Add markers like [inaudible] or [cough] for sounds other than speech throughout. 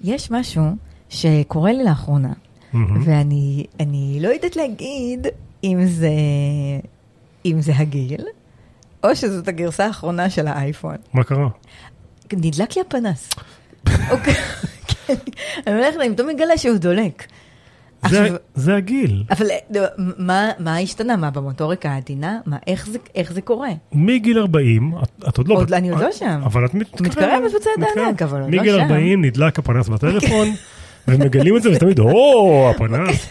יש משהו שקורה לי לאחרונה. ואני אני לא יודעת להגיד אם זה, אם זה הגיל, או שזאת הגרסה האחרונה של האייפון. מה קרה? נדלק לי הפנס. אוקיי, [laughs] כן. אני הולכת, אני פתאום מגלה שהוא דולק. זה- עכשיו, זה הגיל. אבל אה, מה, מה השתנה? מה במוטוריקה העדינה? מה, איך זה, איך זה קורה? מגיל 40, את, את עוד לא... עוד בת- אני עוד לא שם. אבל את מתקרבת. מתקרבת בצד. הענק, אבל עוד לא מגיל שם. 40 נדלק הפנס בטלפון, [laughs] ומגלים את זה, וזה תמיד, או, הפנס.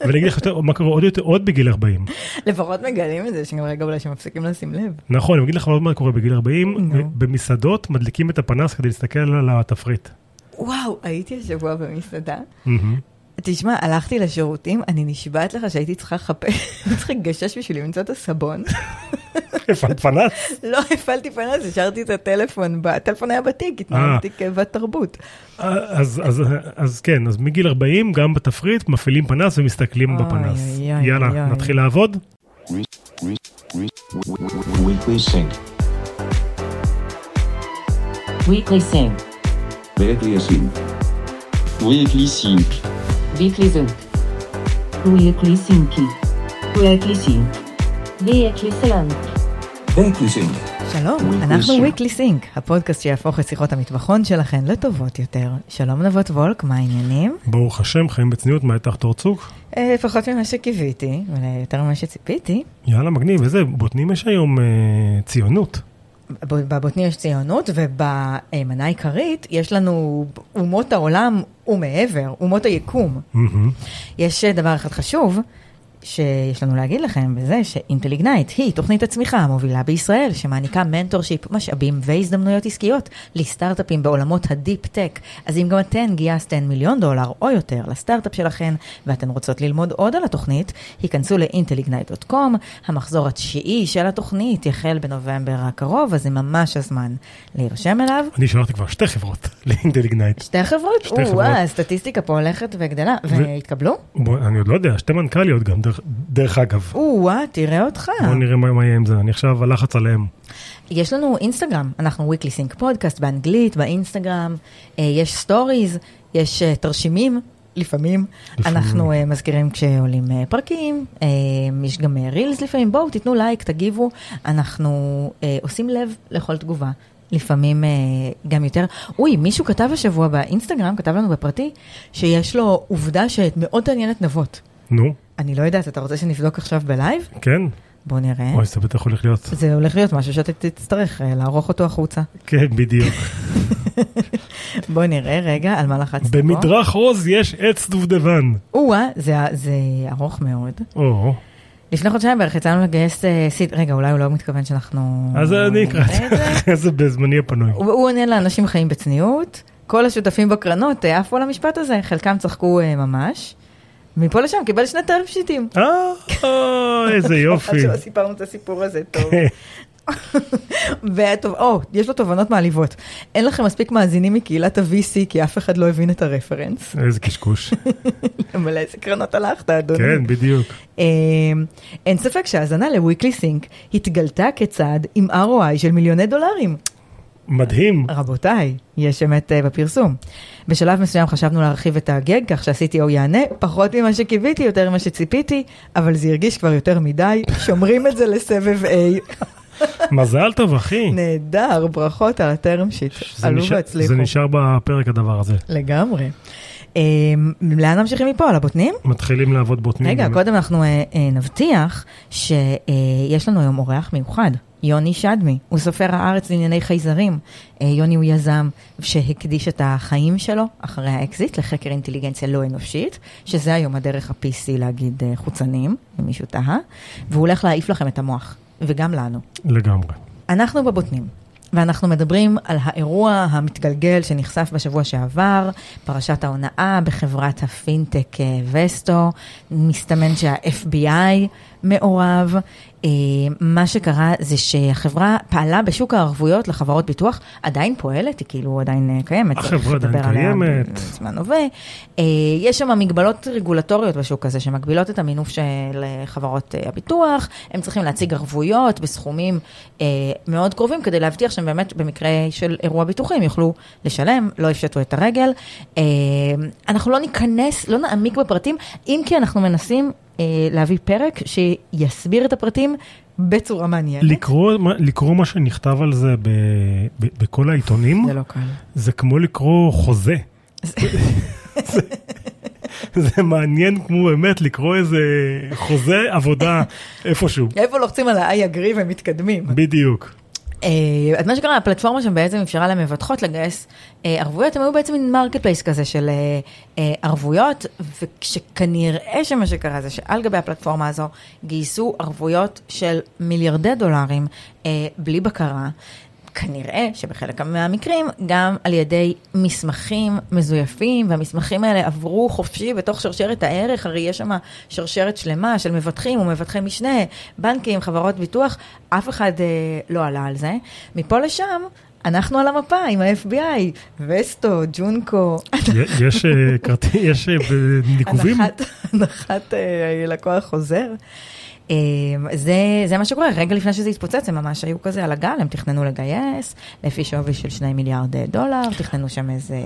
ואני אגיד לך מה קורה עוד יותר, עוד בגיל 40. לפחות מגלים את זה, שגם רגע אולי שמפסיקים לשים לב. נכון, אני אגיד לך עוד מה קורה בגיל 40, נו. במסעדות מדליקים את הפנס כדי להסתכל על התפריט. וואו, הייתי השבוע במסעדה. תשמע, הלכתי לשירותים, אני נשבעת לך שהייתי צריכה לחפש, הייתי [laughs] צריכה לגשש בשביל למצוא את הסבון. הפעלת פנס? [laughs] לא הפעלתי פנס, השארתי את הטלפון, הטלפון היה בתיק, התנהגתי כבת תרבות. אז, אז, אז כן, אז מגיל 40, גם בתפריט, מפעילים פנס ומסתכלים בפנס. יאללה. נתחיל לעבוד? Weekly Sync. Weekly Sync. Weekly Sync. Weekly Sync. Weekly Sync. Weekly Sync. Weekly Sync. Weekly Sync. Weekly Sync. שלום, Weekly אנחנו Sync. וויקלי סינק, הפודקאסט שיהפוך את שיחות המטבחון שלכן לטובות יותר. שלום נבות וולק, מה העניינים? ברוך השם, חיים בצניעות, מה איתך תורצוק? אה, פחות ממה שקיוויתי, ויותר ממה שציפיתי. יאללה, מגניב, איזה בוטנים יש היום אה, ציונות. ב- בבוטנים יש ציונות, ובמנה העיקרית יש לנו אומות העולם ומעבר, אומות היקום. מהמם. יש אה, דבר אחד חשוב שיש לנו להגיד לכם, וזה ש-Intel Ignite היא תוכנית הצמיחה המובילה בישראל, שמעניקה mentorship, משאבים והזדמנויות עסקיות לסטארט-אפים בעולמות ה-deep tech. אז אם גם אתן גייסתן מיליון דולר או יותר לסטארט-אפ שלכן, ואתן רוצות ללמוד עוד על התוכנית, היכנסו ל- intelignite.com, המחזור התשיעי של התוכנית יחל בנובמבר הקרוב, אז זה ממש הזמן להירשם אליו. אני שלחתי כבר שתי חברות [laughs] ל-Intel Ignite. שתי חברות? שתי חברות. או-אה, הסטטיסטיקה פה הולכת וגדלה, והתקבלו? בוא, אני עוד לא יודע, שתי מנכ"ליות גם, דרך, דרך אגב. או-אה, תראה אותך. בוא נראה מה, מה יהיה עם זה, אני עכשיו הלחץ עליהם. יש לנו אינסטגרם, אנחנו weekly sync פודקאסט באנגלית, באינסטגרם, אה, יש סטוריז, יש אה, תרשימים. לפעמים לפעמים. אנחנו אה, מזכירים כשעולים אה, פרקים, אה, יש גם רילס לפעמים, בואו תיתנו לייק, תגיבו, אנחנו uh, עושים לב לכל תגובה, לפעמים uh, גם יותר. אוי, מישהו כתב השבוע באינסטגרם, כתב לנו בפרטי, שיש לו עובדה שמאוד תעניין את נבות. נו, אני לא יודעת, אתה רוצה שנבדוק עכשיו בלייב? כן? בואו נראה. אוי, זה בטח הולך להיות. זה הולך להיות משהו שאתה תצטרך אה, לערוך אותו החוצה. כן, בדיוק. [laughs] בואי נראה רגע על מה לחצתי פה. במדרך עוז יש עץ דובדבן. או-אה, זה, זה ארוך מאוד. או, לפני חודשיים בערך יצאנו לגייס אה, סיד, רגע, אולי הוא לא מתכוון שאנחנו... אז אני אקרא את זה. [laughs] בזמני הפנוי. הוא עונה לאנשים חיים בצניעות, כל השותפים בקרנות אה, עפו על המשפט הזה, חלקם צחקו ממש. מפה לשם קיבל שני טרם שיטים. אה, איזה [laughs] יופי. עד שלא סיפרנו את הסיפור הזה טוב. [laughs] והטוב, או, יש לו תובנות מעליבות. אין לכם מספיק מאזינים מקהילת ה-VC, כי אף אחד לא הבין את הרפרנס. איזה קשקוש. [laughs] אבל לאיזה קרנות הלכת, אדוני? כן, בדיוק. אה, אין ספק שהאזנה לוויקלי סינק התגלתה כצעד עם ROI של מיליוני דולרים. מדהים. רבותיי, יש אמת אה, בפרסום. בשלב מסוים חשבנו להרחיב את הגג כך שה-CTO יענה, פחות ממה שקיוויתי, יותר ממה שציפיתי, אבל זה הרגיש כבר יותר מדי, שומרים את זה לסבב A. מזל טוב, אחי. נהדר, ברכות על הטרם שיט, עלו והצליחו. זה נשאר בפרק הדבר הזה. לגמרי. אה, לאן ממשיכים מפה? על הבוטנים? מתחילים לעבוד בוטנים. רגע, באמת. קודם אנחנו אה, אה, נבטיח שיש לנו היום אורח מיוחד, יוני שדמי, הוא סופר הארץ לענייני חייזרים. אה, יוני הוא יזם שהקדיש את החיים שלו אחרי האקזיט לחקר אינטליגנציה לא אנושית, שזה היום הדרך ה-PC להגיד אה, חוצנים, אם מישהו תהה, והוא הולך להעיף לכם את המוח, וגם לנו. לגמרי. אנחנו בבוטנים, ואנחנו מדברים על האירוע המתגלגל שנחשף בשבוע שעבר, פרשת ההונאה בחברת הפינטק אה, וסטו, מסתמן שה-FBI מעורב. אה, מה שקרה זה שהחברה פעלה בשוק הערבויות לחברות ביטוח, עדיין פועלת, היא כאילו עדיין אה, קיימת. החברה עדיין קיימת. בזמן הווה. אה, יש שם מגבלות רגולטוריות בשוק הזה, שמגבילות את המינוף של חברות הביטוח, הם צריכים להציג ערבויות בסכומים מאוד קרובים, כדי להבטיח שהם באמת במקרה של אירוע ביטוחי הם יוכלו לשלם, לא יפשטו את הרגל. אנחנו לא ניכנס, לא נעמיק בפרטים, אם כי אנחנו מנסים להביא פרק שיסביר את הפרטים בצורה מעניינת. לקרוא, לקרוא מה שנכתב על זה ב, ב, בכל העיתונים, זה לא קל. זה כמו לקרוא חוזה. זה, זה מעניין כמו באמת לקרוא איזה חוזה עבודה איפשהו. איפה לוחצים על ה-I agree ומתקדמים? בדיוק. אה, אז מה שקרה, הפלטפורמה שם בעצם אפשרה למבטחות לגייס אה, ערבויות, הם היו בעצם מין marketplace כזה של אה, אה, ערבויות, וכשכנראה שמה שקרה זה שעל גבי הפלטפורמה הזו גייסו ערבויות של מיליארדי דולרים אה, בלי בקרה. כנראה שבחלק מהמקרים גם על ידי מסמכים מזויפים, והמסמכים האלה עברו חופשי בתוך שרשרת הערך, הרי יש שם שרשרת שלמה של מבטחים ומבטחי משנה, בנקים, חברות ביטוח, אף אחד אה, לא עלה על זה. מפה לשם, אנחנו על המפה עם ה-FBI, וסטו, ג'ונקו, יש אה, יש אה, [laughs] ניקובים? הנחת, הנחת אה, לקוח חוזר. אה, זה, זה מה שקורה, רגע לפני שזה התפוצץ, הם ממש היו כזה על הגל, הם תכננו לגייס, לפי שווי של שני מיליארד אה, דולר, תכננו שם איזה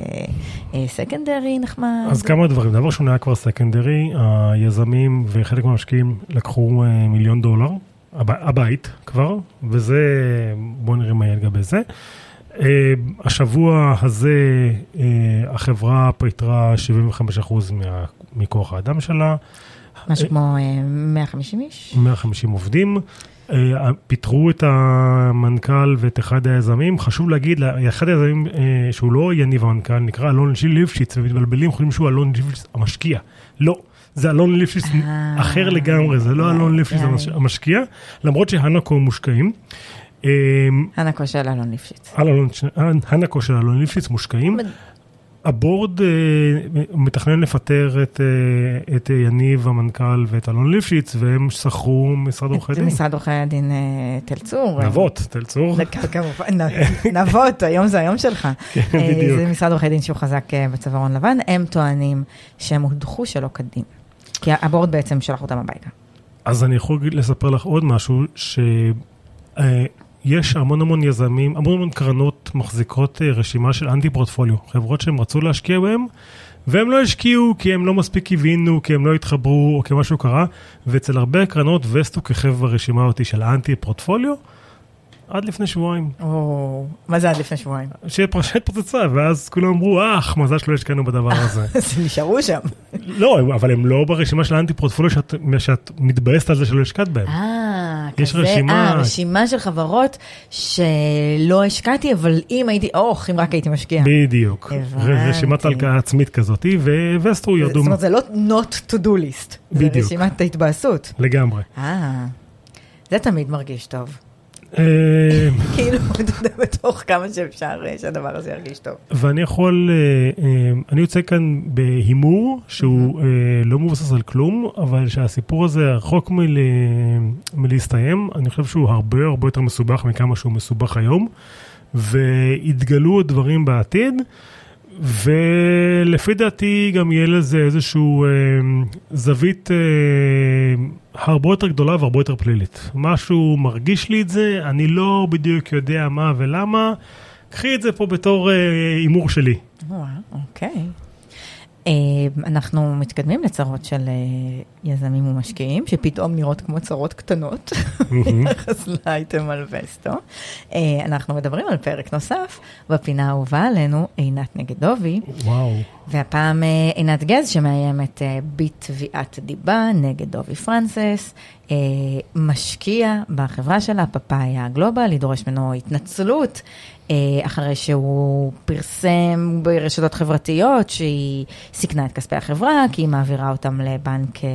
סקנדרי נחמד. אז כמה דברים, דבר היה כבר סקנדרי, היזמים וחלק מהמשקיעים לקחו אה, מיליון דולר, הב- הבית כבר, וזה, בואו נראה מה יהיה לגבי זה. אה, השבוע הזה אה, החברה פיתרה 75% מה- מכוח האדם שלה, משהו כמו אה, 150 איש. 150 עובדים. אה, פיטרו את המנכ"ל ואת אחד היזמים, חשוב להגיד, אחד היזמים אה, שהוא לא יניב המנכ"ל, נקרא אלון ליפשיץ, ומתבלבלים, חושבים שהוא אלון ליפשיץ המשקיע. לא, זה אלון ליפשיץ אה, אחר לגמרי, זה לא אלון ליפשיץ המשקיע, למרות שהנקו מושקעים. אה, הנקו של אלון ליפשיץ. הנקו של אלון ליפשיץ מושקעים. הבורד אה, מתכנן לפטר את, אה, את יניב המנכ"ל ואת אלון ליפשיץ, והם שכרו משרד עורכי דין. משרד עורכי הדין אה, תל צור. נבות, תל צור. כמובן, נבות, היום זה היום שלך. כן, בדיוק. זה משרד עורכי דין שהוא חזק בצווארון לבן, הם טוענים שהם הודחו שלא כדין. כי הבורד בעצם שלח אותם הביתה. אז אני יכול לספר לך עוד משהו, שיש המון המון יזמים, המון המון קרנות מחזיקות אה, רשימה של אנטי פורטפוליו, חברות שהם רצו להשקיע בהן, והם לא השקיעו כי הם לא מספיק הבינו, כי הם לא התחברו, או כי משהו קרה, ואצל הרבה קרנות וסטו כיכב ברשימה אותי של האנטי פורטפוליו, עד לפני שבועיים. או, מה זה עד לפני שבועיים? שפרשת פוצצה, ואז כולם אמרו, אך, מזל שלא השקענו בדבר הזה. [laughs] אז הם נשארו שם. לא, אבל הם לא ברשימה של האנטי פורטפוליו שאת, שאת מתבאסת על זה שלא השקעת בהם. אה, יש כזה, רשימה- אה, רשימה של חברות שלא השקעתי, אבל אם הייתי, אוח, אם רק הייתי משקיע. בדיוק. הבנתי. רשימת הלקאה עצמית כזאת, וווסטרו ירדו זאת אומרת, זה לא not to do list. זה בדיוק. רשימת ההתבאסות. לגמרי. אה, זה תמיד מרגיש טוב. אה, כאילו, [laughs] אתה יודע, בתוך כמה שאפשר אה, שהדבר הזה ירגיש טוב. ואני יכול, אה, אני יוצא כאן בהימור שהוא לא מבוסס על כלום, אבל שהסיפור הזה רחוק מל- מלהסתיים, אני חושב שהוא הרבה הרבה יותר מסובך מכמה שהוא מסובך היום, והתגלו דברים בעתיד. ולפי דעתי גם יהיה לזה איזשהו אה, זווית אה, הרבה יותר גדולה והרבה יותר פלילית. משהו מרגיש לי את זה, אני לא בדיוק יודע מה ולמה. קחי את זה פה בתור אה, הימור שלי. וואו, אוקיי. אה, אנחנו מתקדמים לצרות של אה, יזמים ומשקיעים, שפתאום נראות כמו צרות קטנות, ביחס לאייטם על וסטו. אה, אנחנו מדברים על פרק נוסף, בפינה האהובה עלינו, עינת נגדובי, וואו. והפעם עינת גז שמאיימת בתביעת דיבה נגד דובי פרנסס, משקיע בחברה שלה, פאפאיה גלובל, לדרוש ממנו התנצלות, אחרי שהוא פרסם ברשתות חברתיות שהיא סיכנה את כספי החברה, כי היא מעבירה אותם לבנק אה,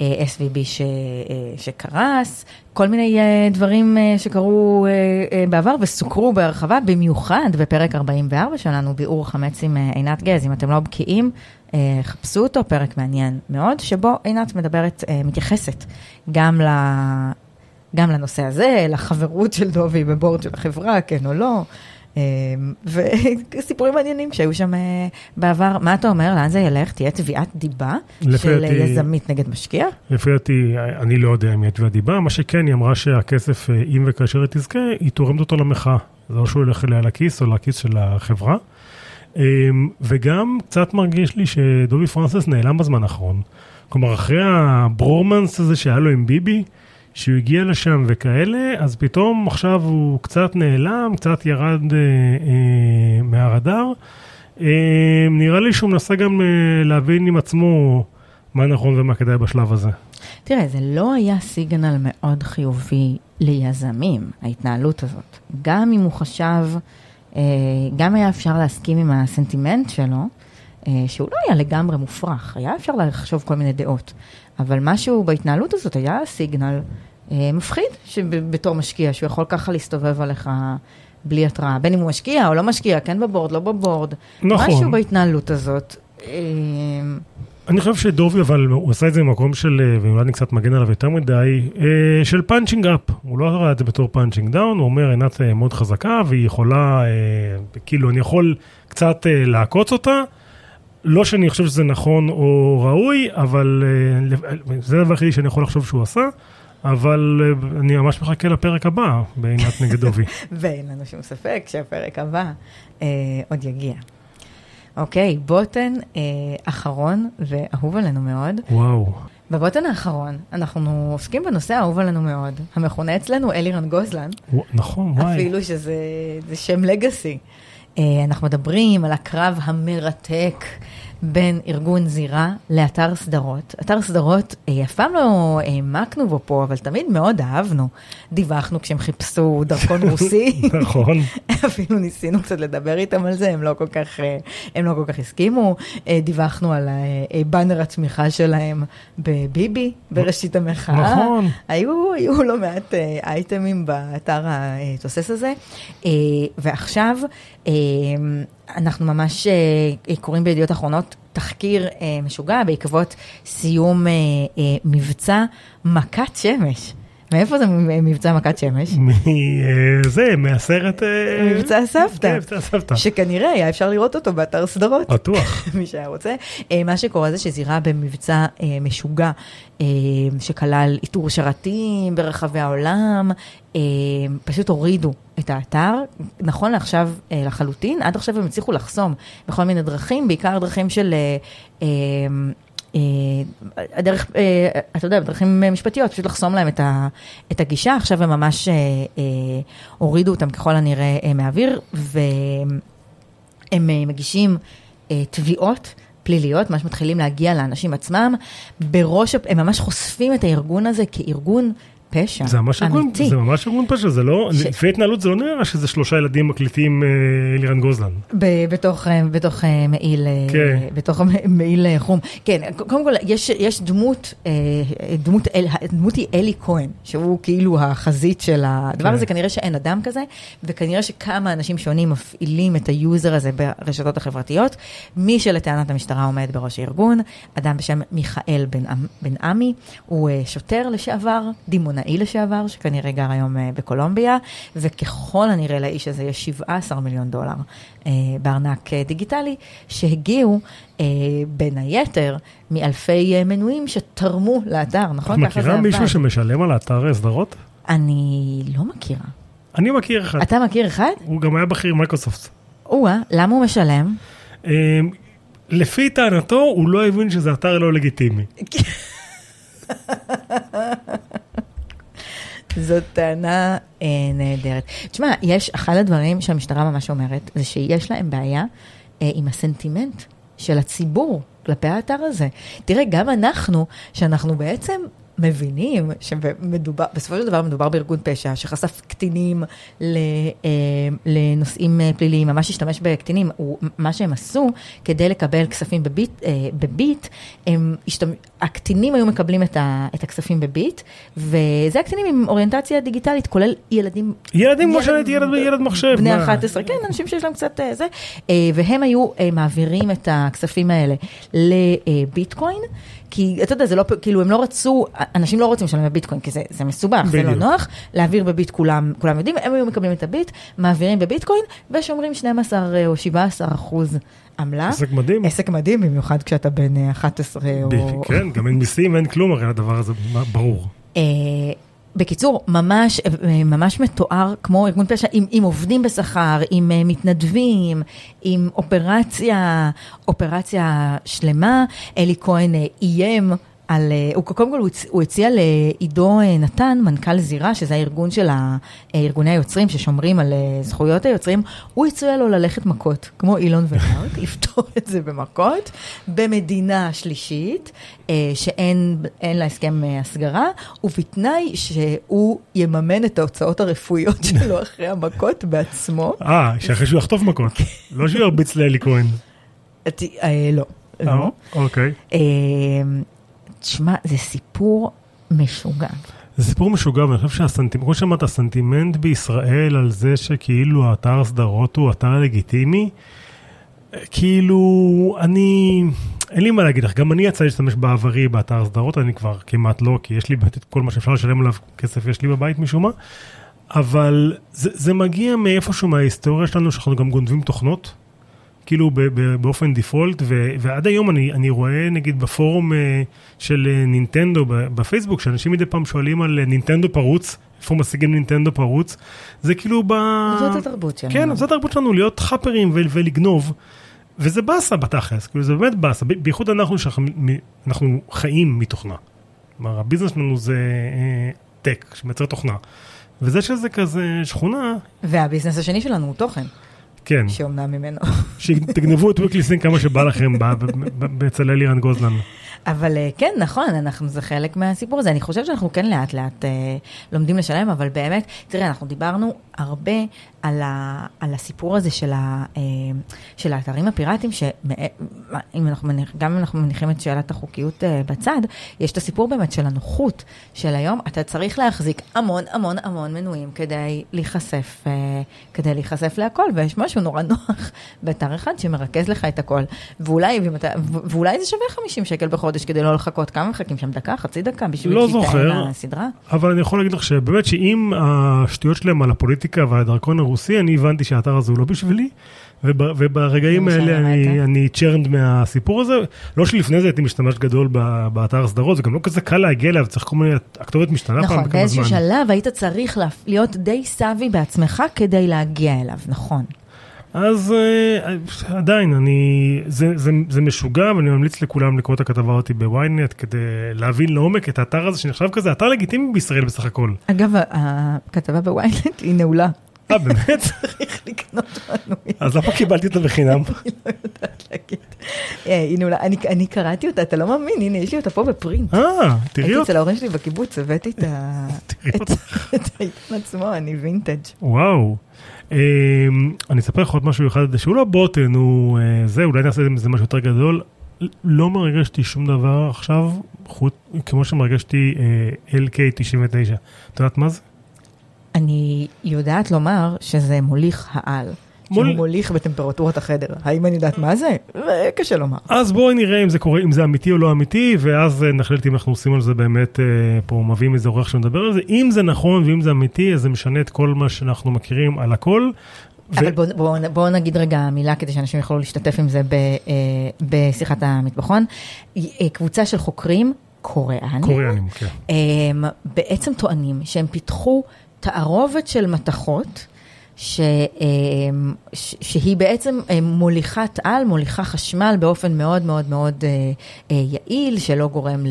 אה, SVB ש, אה, שקרס, כל מיני אה, דברים אה, שקרו אה, אה, בעבר וסוקרו בהרחבה, במיוחד בפרק 44 שלנו, ביאור חמץ עם אה, עינת גז. אם אתם לא בקיאים, אה, חפשו אותו, פרק מעניין מאוד, שבו עינת מדברת, אה, מתייחסת גם גם לנושא הזה, לחברות של דובי בבורד של החברה, כן או לא. אה, וסיפורים מעניינים שהיו שם אה, בעבר. מה אתה אומר? לאן זה ילך? תהיה תביעת דיבה של דעתי- יזמית נגד משקיע? לפי דעתי, אני לא יודע אם היא תביעת דיבה, מה שכן, היא אמרה שהכסף, אה, אם וכאשר היא תזכה, היא תורמת אותו למחאה. זה לא שהוא ילך אליה לכיס או לכיס של החברה. אה, וגם קצת מרגיש לי שדובי פרנסס נעלם בזמן האחרון. כלומר, אחרי הברומנס הזה שהיה לו עם ביבי, שהוא הגיע לשם וכאלה, אז פתאום עכשיו הוא קצת נעלם, קצת ירד אה, אה, מהרדאר. אה, נראה לי שהוא מנסה גם אה, להבין עם עצמו מה נכון ומה כדאי בשלב הזה. תראה, זה לא היה סיגנל מאוד חיובי ליזמים, ההתנהלות הזאת. גם אם הוא חשב, אה, גם היה אפשר להסכים עם הסנטימנט שלו, אה, שהוא לא היה לגמרי מופרך, היה אפשר לחשוב כל מיני דעות. אבל משהו בהתנהלות הזאת היה סיגנל מפחיד, שבתור משקיע, שהוא יכול ככה להסתובב עליך בלי התראה, בין אם הוא משקיע או לא משקיע, כן ב board, לא ב board. נכון. משהו בהתנהלות הזאת. אה, אני חושב שדובי, אבל הוא עשה את זה במקום של, אה, ואולי אני קצת מגן עליו יותר מדי, אה, של punching up. הוא לא ראה את זה בתור punching down, הוא אומר, עינת אה, מאוד חזקה, והיא יכולה, אה, כאילו, אני יכול קצת אה, לעקוץ אותה. לא שאני חושב שזה נכון או ראוי, אבל אה, זה הדבר היחידי שאני יכול לחשוב שהוא עשה, אבל אה, אני ממש מחכה לפרק הבא בעינת נגד דובי. [laughs] ואין לנו שום ספק שהפרק הבא אה, עוד יגיע. אוקיי, בוטן אה, אחרון ואהוב עלינו מאוד. וואו. בבוטן האחרון אנחנו עוסקים בנושא האהוב עלינו מאוד, המכונה אצלנו אלירן גוזלן, ווא- נכון, וואי. אפילו שזה זה שם לגאסי. אה, אנחנו מדברים על הקרב המרתק בין ארגון זירה לאתר סדרות. אתר סדרות, אה, אף פעם לא העמקנו בו פה, אבל תמיד מאוד אהבנו. דיווחנו כשהם חיפשו דרכון רוסי. [laughs] נכון. [laughs] אפילו ניסינו קצת לדבר איתם על זה, הם לא כל כך, אה, הם לא כל כך הסכימו. אה, דיווחנו על באנר התמיכה שלהם בביבי, בראשית המחאה. נכון. היו, היו לא מעט אייטמים באתר התוסס הזה. ועכשיו אנחנו ממש אה, קוראים בידיעות אחרונות תחקיר אה, משוגע בעקבות סיום אה, אה, מבצע מכת שמש. מאיפה זה מבצע מכת שמש? מזה, מהסרט... אה, מבצע סבתא. כן, מבצע סבתא. שכנראה היה אפשר לראות אותו באתר סדרות. בטוח. [laughs] מי שהיה רוצה. אה, מה שקורה זה שזירה במבצע אה, משוגע, אה, שכלל איתור שרתים ברחבי העולם, אה, פשוט הורידו את האתר. נכון לעכשיו אה, לחלוטין, עד עכשיו הם הצליחו לחסום בכל מיני דרכים, בעיקר דרכים של... אה, הדרך, אה, אתה יודע, בדרכים משפטיות, פשוט לחסום להם את, ה, את הגישה, עכשיו הם ממש אה, הורידו אותם ככל הנראה אה, מהאוויר, והם מגישים תביעות פליליות, ממש מתחילים להגיע לאנשים עצמם, בראש, הם ממש חושפים את הארגון הזה כארגון פשע זה ממש ארגון. זה ממש ארגון פשע, זה לא, ש- לפי ההתנהלות זה לא נראה שזה שלושה ילדים מקליטים אה, אלירן גוזלן. ב- בתוך, אה, בתוך אה, מעיל, כן. בתוך [laughs] מעיל חום. כן, קודם כל, יש, יש דמות, דמות, אל, הדמות היא אלי כהן, שהוא כאילו החזית של הדבר כן. הזה, כנראה שאין אדם כזה, וכנראה שכמה אנשים שונים מפעילים את ה user הזה ברשתות החברתיות. מי שלטענת המשטרה עומד בראש הארגון, אדם בשם מיכאל בן, עמ- בן עמי, הוא שוטר לשעבר, דימונאי לשעבר, שכנראה גר היום אה, בקולומביה, וככל הנראה לאיש הזה יש 17 מיליון דולר אה, בארנק אה, דיגיטלי, שהגיעו בין היתר מאלפי מנויים שתרמו לאתר, את נכון? זה מכירה עבד. מישהו שמשלם על האתר סדרות? אני לא מכירה. אני מכיר אחד, אתה מכיר אחד? הוא גם היה בכיר מייקרוסופט. או-אה, למה הוא משלם? לפי טענתו, הוא לא הבין שזה אתר לא לגיטימי. [laughs] זאת טענה אה, נהדרת. תשמע, יש, אחד הדברים שהמשטרה ממש אומרת, זה שיש להם בעיה אה, עם הסנטימנט של הציבור כלפי האתר הזה. תראה, גם אנחנו, שאנחנו בעצם מבינים שמדובר, בסופו של דבר מדובר בארגון פשע שחשף קטינים אה, לנושאים אה, פליליים, ממש השתמש בקטינים, מה שהם עשו כדי לקבל כספים בביט, אה, בביט הם השתמ... הקטינים היו מקבלים את, ה, את הכספים בביט, וזה הקטינים עם אוריינטציה דיגיטלית, כולל ילדים. ילדים כמו שהייתי ילד ילד מחשב. בני מה? 11, כן, אנשים שיש להם קצת זה, והם היו מעבירים את הכספים האלה לביטקוין. כי אתה יודע, זה לא, כאילו הם לא רצו, אנשים לא רוצים לשלם בביטקוין, כי זה, זה מסובך, זה לא בדיוק. נוח, להעביר בביט כולם, כולם יודעים, הם היו מקבלים את הביט, מעבירים בביטקוין, ושומרים 12 או 17 אחוז עמלה. עסק מדהים. עסק מדהים, במיוחד כשאתה בן אה, 11 או... ב- כן, גם אין מיסים, אין כלום הרי לדבר הזה, ברור. בקיצור, ממש, אה, ממש מתואר כמו ארגון פשע עם, עם עובדים בשכר, עם אה, מתנדבים, עם אופרציה, אופרציה שלמה. אלי כהן אה, איים על, אה, הוא, קודם כל הוא, הצ- הוא הציע לעידו אה, נתן, מנכ"ל זירה, שזה הארגון של אה, ארגוני היוצרים ששומרים על זכויות היוצרים, הוא הציע לו ללכת מכות, כמו אילון ומרק, [laughs] לפתור את זה במכות, במדינה שלישית, שאין אין לה הסכם הסגרה, ובתנאי שהוא יממן את ההוצאות הרפואיות [laughs] שלו אחרי המכות בעצמו. אה, שאחרי שהוא יחטוף מכות. לא שהוא ירביץ לאלי כהן. לא. אוקיי. תשמע, זה סיפור משוגע. זה סיפור משוגע, ואני חושב שהסנטימנט, כמו שאמרת, הסנטימנט בישראל על זה שכאילו האתר סדרות הוא אתר לגיטימי, כאילו, אני, אין לי מה להגיד לך, גם אני יצא להשתמש בעברי באתר סדרות, אני כבר כמעט לא, כי יש לי את כל מה שאפשר לשלם עליו כסף, יש לי בבית משום מה, אבל זה, זה מגיע מאיפשהו מההיסטוריה שלנו, שאנחנו גם גונבים תוכנות. כאילו ב- ב- באופן דיפולט, ו- ועד היום אני, אני רואה נגיד בפורום אה, של אה, נינטנדו בפייסבוק, שאנשים מדי פעם שואלים על אה, נינטנדו פרוץ, איפה משיגים נינטנדו פרוץ, זה כאילו ב... זאת התרבות שלנו. כן, זאת התרבות שלנו, להיות חאפרים ולגנוב. וזה באסה בתכלס, כאילו זה באמת באסה, בייחוד אנחנו שאנחנו חיים מתוכנה. כלומר, ה business שלנו זה אה, tech, שמייצר תוכנה. וזה שזה כזה שכונה, וה business השני שלנו הוא תוכן, כן. שאומנם ממנו. שתגנבו את Weekly Sync כמה שבא לכם בצלאל אירן גוזלן. אבל אה, כן, נכון, אנחנו, זה חלק מהסיפור הזה. אני חושבת שאנחנו כן לאט לאט אה, לומדים לשלם, אבל באמת, תראה, אנחנו דיברנו הרבה על, ה, על הסיפור הזה של, ה, אה, של האתרים הפיראטיים, שאם אנחנו גם אם אנחנו מניחים את שאלת החוקיות אה, בצד, יש את הסיפור באמת של הנוחות של היום. אתה צריך להחזיק המון המון המון מנויים כדי להיחשף, אה, כדי להיחשף להכל, ויש משהו נורא נוח [laughs] באתר אחד שמרכז לך את הכל. ואולי, ואם אתה, ו- ואולי זה שווה 50 שקל בחודש כדי לא לחכות. כמה מחכים שם? דקה? חצי דקה? בשביל לא זוכר. תעלה הסדרה? אבל אני יכול להגיד לך שבאמת שאם השטויות שלהם על הפוליטיקה ועל הדרכון הרוסי, אני הבנתי שהאתר הזה הוא לא בשבילי. וב, וברגעים האלה אני, שראית? אני צ'רנד מהסיפור הזה. לא שלפני זה הייתי משתמש גדול באתר הסדרות, זה גם לא כזה קל להגיע אליו, צריך כל מיני, הכתובת משתנה פעם נכון, בכמה באיזשהו זמן. שלב היית צריך לה- להיות די סאבי בעצמך כדי להגיע אליו, נכון. אז אה, עדיין, אני, זה, זה, זה משוגע, ואני ממליץ לכולם לקרוא את הכתבה אותי בוויינט כדי להבין לעומק את האתר הזה שנחשב כזה אתר לגיטימי בישראל בסך הכל. אגב, הכתבה בוויינט היא נעולה. אה, באמת? צריך לקנות מנוי. אז למה קיבלתי אותה בחינם? [laughs] אני לא יודעת להגיד. אה. אני- קראתי אותה, אתה לא מאמין, הנה, יש לי אותה פה בפרינט. אה, תראי הייתי אותה. אצל ההורים שלי בקיבוץ, הבאתי [laughs] [laughs] את העיתון עצמו, אני וינטג'. וואו. אמ, אני אספר לך עוד משהו אחד, שהוא לא בוטן, הוא אה, זה, אולי נעשה עם זה משהו יותר גדול. לא מרגש אותי שום דבר עכשיו, כמו שמרגש אותי אה, LK99. את יודעת מה זה? אני יודעת לומר שזה מוליך העל. מול- שהוא מוליך בטמפרטורת החדר. האם אני יודעת מה זה? קשה לומר. אז בואי נראה אם זה קורה, אם זה אמיתי או לא אמיתי, ואז אה, נחליט אם אנחנו עושים על זה באמת, אה, פה מביאים איזה אורח שמדבר על זה. אם זה נכון ואם זה אמיתי, אז זה משנה את כל מה שאנחנו מכירים על הכל. ו- אבל בואו בוא, בוא נגיד רגע מילה כדי שאנשים יוכלו להשתתף עם זה ב, אה, בשיחת המטבחון. קבוצה של חוקרים קוריאנים, קוריאנים, כן. בעצם טוענים שהם פיתחו תערובת של מתכות. ש, אמ, שהיא בעצם אה, מוליכת על, מוליכה חשמל באופן מאוד מאוד מאוד אה, אה, יעיל, שלא גורם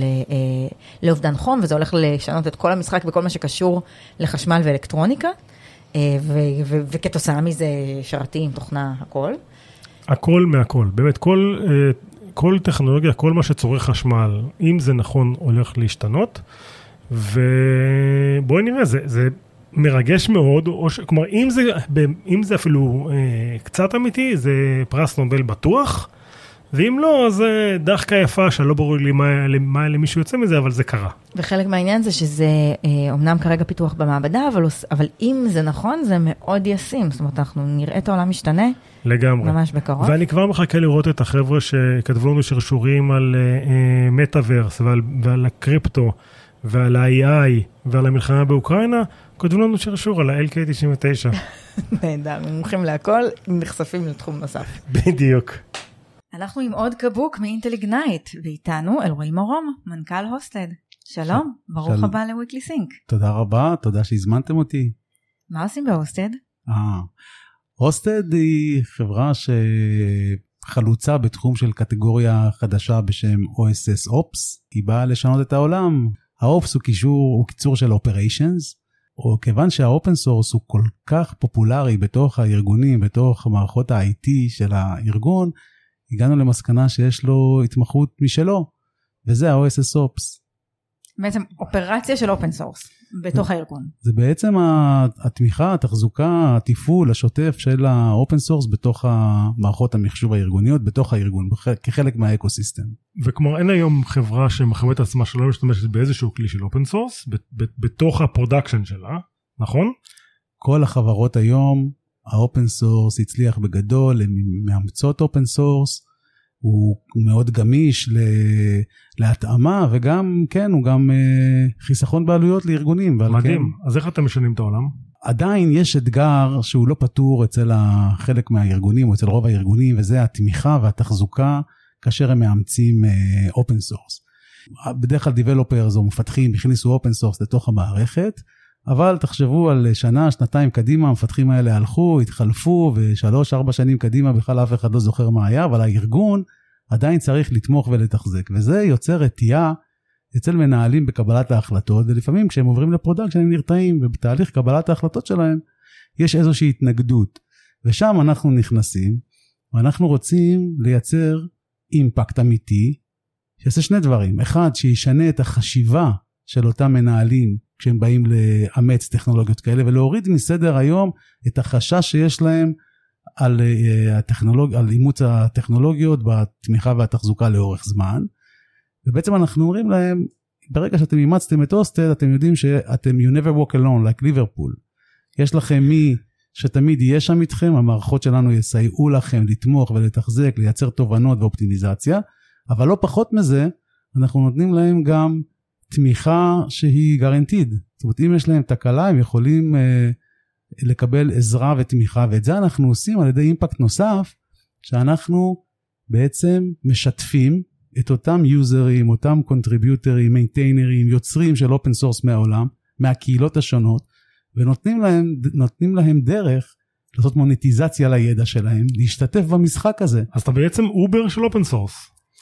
לאובדן חום, וזה הולך לשנות את כל המשחק בכל מה שקשור לחשמל ואלקטרוניקה, ו, ו, וכתוצאה מזה שרתים, תוכנה, הכל. הכל מהכל, באמת כל, כל טכנולוגיה, כל מה שצורך חשמל, אם זה נכון, הולך להשתנות. ובואי נראה, זה, זה מרגש מאוד, או ש... כלומר, אם זה, אם זה אפילו אה, קצת אמיתי, זה פרס נובל בטוח, ואם לא, אז זה דחקה יפה, שלא ברור לי מה, מה למישהו יוצא מזה, אבל זה קרה. וחלק מהעניין זה שזה אה, אומנם כרגע פיתוח במעבדה, אבל, אבל אם זה נכון, זה מאוד ישים. זאת אומרת, אנחנו נראה את העולם משתנה לגמרי. ממש בקרוב. ואני כבר מחכה לראות את החבר'ה שכתבו לנו שרשורים על מטאוורס ועל, ועל הקריפטו ועל ה-AI ועל המלחמה באוקראינה, כותבים לנו שרשור על ה-LK99. [laughs] נהדר, מומחים להכל, נחשפים לתחום נוסף. [laughs] בדיוק. אנחנו עם עוד קבוק מאינטל איגנייט, ואיתנו אלרועי מורום, מנכ"ל הוסטד. שלום, ברוך. הבא לוויקלי סינק. תודה רבה, תודה שהזמנתם אותי. מה עושים בהוסטד? אה, הוסטד היא חברה שחלוצה בתחום של קטגוריה חדשה בשם OSS Ops, היא באה לשנות את העולם. ה-Ops הוא קישור, הוא קיצור של Operations, או כיוון שה open source הוא כל כך פופולרי בתוך הארגונים, בתוך מערכות ה-IT של הארגון, הגענו למסקנה שיש לו התמחות משלו, וזה ה-OSS Ops. בעצם אופרציה של open source, בתוך הארגון. זה בעצם התמיכה, התחזוקה, התפעול השוטף של ה open source בתוך המערכות המחשוב הארגוניות, בתוך הארגון, כחלק מהאקוסיסטם. וכלומר אין היום חברה שמחווה את עצמה שלא משתמשת באיזשהו כלי של open source, בתוך ה production שלה, נכון? כל החברות היום, ה open source הצליח בגדול, הן מאמצות open source, הוא מאוד גמיש להתאמה, וגם, כן, הוא גם אה, חיסכון בעלויות לארגונים. ועל מדהים. כן, אז איך אתם משנים את העולם? עדיין יש אתגר שהוא לא פתור אצל חלק מהארגונים או אצל רוב הארגונים וזה התמיכה והתחזוקה כאשר הם מאמצים open source. בדרך כלל developers או מפתחים הכניסו open source לתוך המערכת אבל תחשבו על שנה שנתיים קדימה המפתחים האלה הלכו התחלפו ושלוש ארבע שנים קדימה בכלל אף אחד לא זוכר מה היה אבל הארגון עדיין צריך לתמוך ולתחזק וזה יוצר רתיעה אצל מנהלים בקבלת ההחלטות, ולפעמים כשהם עוברים ל production הם נרתעים, ובתהליך קבלת ההחלטות שלהם יש איזושהי התנגדות. ושם אנחנו נכנסים, ואנחנו רוצים לייצר אימפקט אמיתי, שיעשה שני דברים. אחד, שישנה את החשיבה של אותם מנהלים כשהם באים לאמץ טכנולוגיות כאלה, ולהוריד מסדר היום את החשש שיש להם על, אה, הטכנולוג... על אימוץ הטכנולוגיות בתמיכה והתחזוקה לאורך זמן. ובעצם אנחנו אומרים להם, ברגע שאתם אימצתם את הוסטל, אתם יודעים שאתם you never walk alone, like ליברפול. יש לכם מי שתמיד יהיה שם איתכם, המערכות שלנו יסייעו לכם לתמוך ולתחזק, לייצר תובנות ואופטימיזציה, אבל לא פחות מזה, אנחנו נותנים להם גם תמיכה שהיא guaranteed. זאת אומרת, אם יש להם תקלה, הם יכולים אה, לקבל עזרה ותמיכה, ואת זה אנחנו עושים על ידי impact נוסף, שאנחנו בעצם משתפים את אותם יוזרים, אותם קונטריביוטרים, מיינטיינרים, יוצרים של open source מהעולם, מהקהילות השונות, ונותנים להם, להם דרך לעשות מוניטיזציה לידע שלהם, להשתתף במשחק הזה. אז אתה בעצם אובר של open source.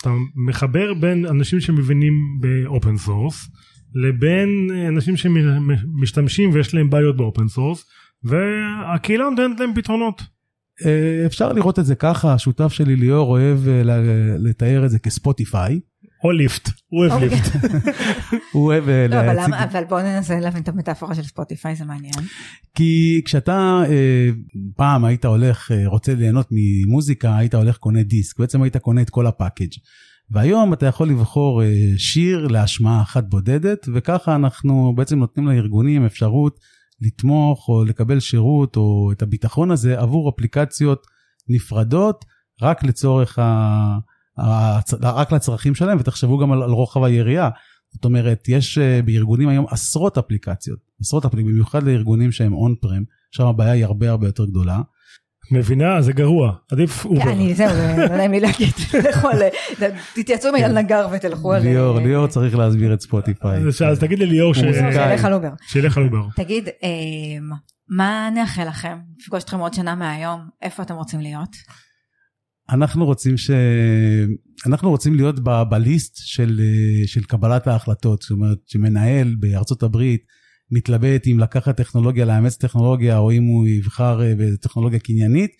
אתה מחבר בין אנשים שמבינים ב open source, לבין אנשים שמשתמשים ויש להם בעיות ב open source, והקהילה נותנת להם פתרונות. אה, אפשר לראות את זה ככה, השותף שלי ליאור אוהב אה, לתאר את זה כספוטיפיי. או ליפט, הוא אוהב. ליפט. [laughs] הוא אוהב אה, לא, אבל להציג... אבל בואו ננסה להבין את המטאפורה של ספוטיפיי, זה מעניין. כי כשאתה פעם היית הולך, רוצה ליהנות ממוזיקה, היית הולך קונה דיסק, בעצם היית קונה את כל הפאקג'. והיום אתה יכול לבחור שיר להשמעה אחת בודדת, וככה אנחנו בעצם נותנים לארגונים אפשרות לתמוך או לקבל שירות או את הביטחון הזה עבור אפליקציות נפרדות, רק לצורך ה... רק לצרכים שלהם, ותחשבו גם על, על רוחב היריעה. זאת אומרת, יש אה, בארגונים היום עשרות אפליקציות, עשרות אפליקציות, במיוחד לארגונים שהם on prem, שם הבעיה היא הרבה הרבה יותר גדולה. מבינה? זה גרוע, עדיף אובר. אני, זהו, זה לא נעים לי להגיד, [laughs] תלכו על, תתייעצו עם אייל נגר ותלכו על... ליאור, אה, ליאור צריך להסביר את ספוטיפיי. אז תגיד לליאור ש-. שילך על אובר. שילך על אובר. תגיד, אה, מה נאחל לכם? נפגוש אתכם עוד שנה מהיום, איפה אתם רוצים להיות? אנחנו רוצים ש... אנחנו רוצים להיות ב- בליסט של, אה, של קבלת ההחלטות, זאת אומרת שמנהל בארצות הברית מתלבט אם לקחת טכנולוגיה, לאמץ טכנולוגיה, או אם הוא יבחר אה, בטכנולוגיה קניינית,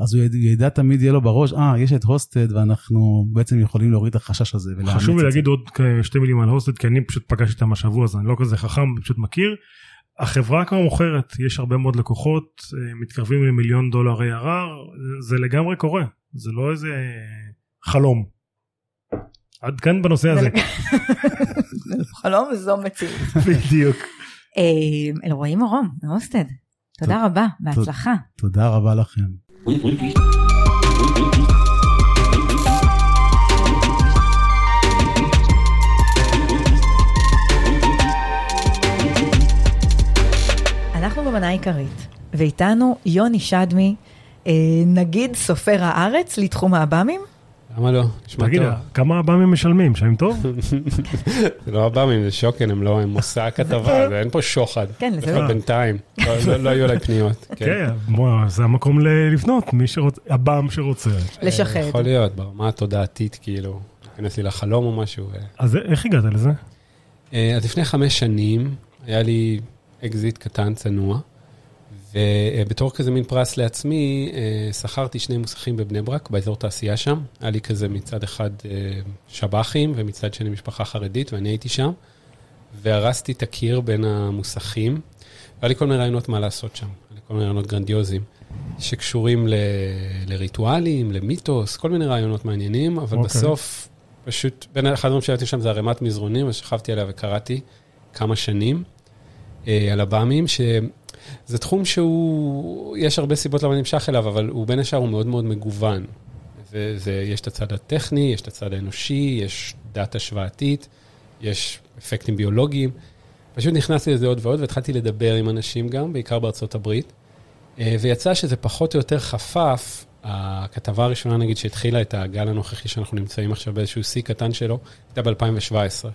אז הוא ידע, תמיד יהיה לו בראש, אה, יש את הוסטד ואנחנו בעצם יכולים להוריד את החשש הזה. ולאמץ חשוב לי את להגיד זה. עוד כ- שתי מילים על הוסטד כי אני פשוט פגשתי אותם השבוע אז אני לא כזה חכם פשוט מכיר. החברה כבר מוכרת יש הרבה מאוד לקוחות אה, מתקרבים למיליון דולר ARR זה לגמרי קורה זה לא איזה חלום. עד כאן בנושא הזה. [laughs] חלום זו מציאות. בדיוק. אמ, אלרועי מרום, מאוסטד, תודה רבה, בהצלחה. תודה רבה לכם. אנחנו במנה העיקרית, ואיתנו יוני שדמי, אה, נגיד סופר הארץ לתחום האב"מים, למה לא? נשמע תגיד, טוב. כמה אב"מים משלמים? משלמים טוב? זה [laughs] לא עב"מים, זה שוקן, הם לא, הם מושא הכתבה, זה- [laughs] אין פה שוחד. כן, זה- לפחות בינתיים. לא- לא לא היו אליי פניות. כן, בוא, זה המקום לפנות, מי שרוצה, אב"ם שרוצה. לשחד. יכול להיות, ברמה התודעתית, כאילו, להיכנס לי לחלום או משהו. אז איך הגעת לזה? אה, אז לפני חמש שנים היה לי אקזיט קטן, צנוע, ובתור כזה מין פרס לעצמי, אה, שכרתי שני מוסכים בבני ברק, באזור תעשייה שם. היה לי כזה מצד אחד אה, שב"חים ומצד שני משפחה חרדית, ואני הייתי שם, והרסתי את הקיר בין המוסכים. היה לי כל מיני רעיונות מה לעשות שם, היה לי כל מיני רעיונות גרנדיוזיים, שקשורים ל- לריטואלים, למיתוס, כל מיני רעיונות מעניינים, אבל אוקיי. בסוף, פשוט, בין אחד הדברים שהייתי שם זה ערימת מזרונים, ושכבתי עליה וקראתי כמה שנים אה, על הבאמים, שזה תחום שהוא, יש הרבה סיבות למה נמשך אליו, אבל הוא בין השאר הוא מאוד מאוד מגוון. ויש את הצד הטכני, יש את הצד האנושי, יש דת השוואתית, יש אפקטים ביולוגיים. פשוט נכנסתי לזה עוד ועוד, והתחלתי לדבר עם אנשים גם, בעיקר בארצות הברית. אה, ויצא שזה פחות או יותר חפף, הכתבה הראשונה, נגיד, שהתחילה את הגל הנוכחי שאנחנו נמצאים עכשיו באיזשהו שיא קטן שלו, הייתה ב-2017.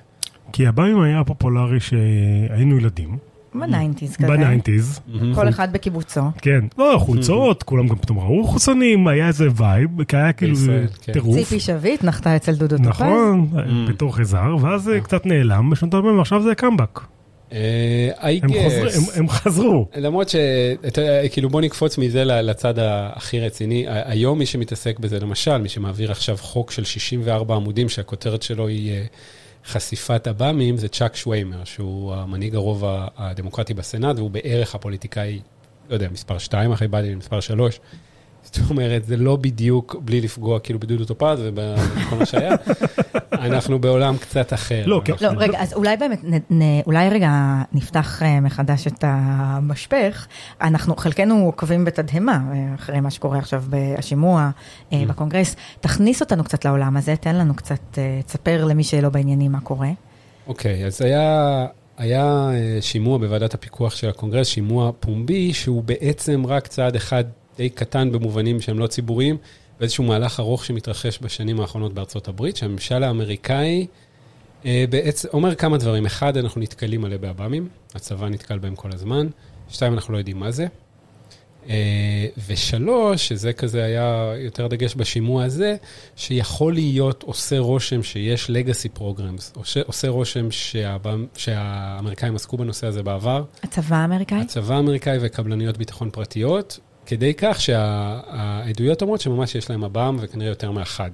כי עב"מים היה פופולרי שהיינו ילדים, ב nineties כזה. ב nineties, כל אחד בקיבוצו. כן, לא, חולצות, כולם גם פתאום ראו חוצנים, היה איזה vibe, כי היה כאילו כן. טירוף. ציפי שביט נחתה אצל דודו טופז. נכון, Mm. בתור חזר, ואז זה קצת נעלם בשנות ה-40, ועכשיו זה קאמבק. אה, הם חזרו. למרות ש... כאילו בוא נקפוץ מזה ל- לצד הכי רציני. היום מי שמתעסק בזה, למשל, מי שמעביר עכשיו חוק של 64 עמודים, שהכותרת שלו היא אה, חשיפת עב"מים, זה צ'אק שומר, שהוא המנהיג הרוב הדמוקרטי בסנאט, והוא בערך הפוליטיקאי, לא יודע, מספר 2 אחרי ביידן, מספר 3. זאת אומרת, זה לא בדיוק בלי לפגוע כאילו בדודו טופז ובכל מה שהיה. [laughs] אנחנו בעולם קצת אחר. לא, כן. לא, רגע, אז אולי באמת, נ, נ, אולי רגע נפתח אה, מחדש את המשפך. אנחנו, חלקנו עוקבים בתדהמה אה, אחרי מה שקורה עכשיו בשימוע אה, Mm. בקונגרס. תכניס אותנו קצת לעולם הזה, תן לנו קצת, תספר למי שלא בעניינים מה קורה. אוקיי, אז היה, היה שימוע בוועדת הפיקוח של הקונגרס, שימוע פומבי, שהוא בעצם רק צעד אחד די קטן במובנים שהם לא ציבוריים, באיזשהו מהלך ארוך שמתרחש בשנים האחרונות בארצות הברית, שהממשל האמריקאי אה, בעצם אומר כמה דברים. אחד, אנחנו נתקלים מלא בעב"מים, הצבא נתקל בהם כל הזמן. שתיים, אנחנו לא יודעים מה זה. אה, ושלוש, שזה כזה היה יותר דגש בשימוע הזה, שיכול להיות עושה רושם שיש legacy programs, עושה, עושה רושם שהבא- שהאמריקאים עסקו בנושא הזה בעבר, הצבא האמריקאי? הצבא האמריקאי וקבלניות ביטחון פרטיות, כדי כך שהעדויות אומרות שממש יש להם עב"ם וכנראה יותר מאחד.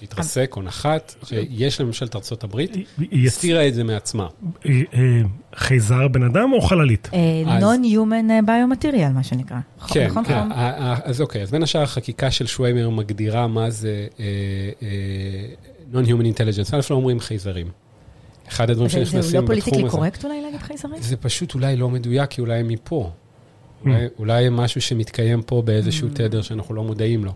שהתרסק או נחת, שיש לממשלת ארצות הברית, היא הסתירה את זה מעצמה. אה, חייזר בן אדם או חללית? אז- Non-Human אה, Biomaterial, מה שנקרא. כן, נכון? כן. נכון? ה- אז אוקיי, אז בין השאר החקיקה של שוויימר מגדירה מה זה אה, אה, Non-Human Intelligence. א', לא אומרים חייזרים. אחד הדברים זה- זה שנכנסים לא בתחום פוליטיקלי הזה. קורקט אולי להגיד חייזרים? זה פשוט אולי לא מדויק, כי אולי הם מפה. אולי, אולי משהו שמתקיים פה באיזשהו תדר שאנחנו לא מודעים לו.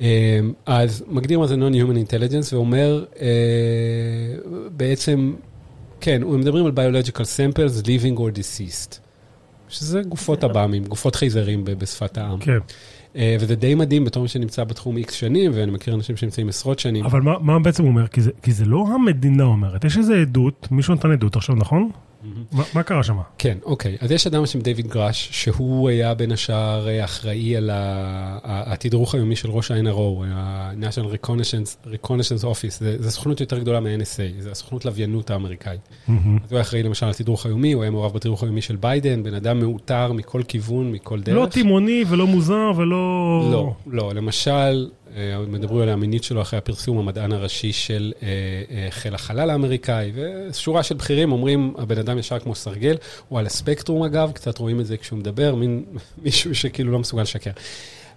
אה, אז מגדיר מה זה Non-Human Intelligence ואומר, אה, בעצם, כן, הם מדברים על Biological Samples, Living or Deceased. שזה גופות עב"מים, גופות חייזרים בשפת העם. כן. אה, וזה די מדהים בתור מי שנמצא בתחום איקס שנים, ואני מכיר אנשים שנמצאים עשרות שנים. אבל מה, מה בעצם הוא אומר? כי זה, כי זה לא המדינה אומרת, יש איזה עדות, מישהו נתן עדות עכשיו, נכון? מה, קרה שם? כן, אוקיי. אז יש אדם בשם דיוויד גראש, שהוא היה בין השאר אחראי על התדרוך היומי של ראש ה-NRO, ה-National Reconnaissance, Reconnaissance Office, זה סוכנות יותר גדולה מה-NSA, זה הסוכנות לוויינות האמריקאית. אז הוא היה אחראי למשל על התדרוך היומי, הוא היה מעורב בתדרוך היומי של ביידן, בן אדם מאותר מכל כיוון, מכל דרך. לא תימוני ולא מוזר ולא... לא, לא. למשל, אה, מדברים על המינית שלו אחרי הפרסום, המדען הראשי של אה, אה, חיל החלל האמריקאי, ושורה של בכירים אומרים, הבן אדם ישר כמו סרגל, הוא על הספקטרום אגב, קצת רואים את זה כשהוא מדבר, מין [laughs] מישהו שכאילו לא מסוגל לשקר.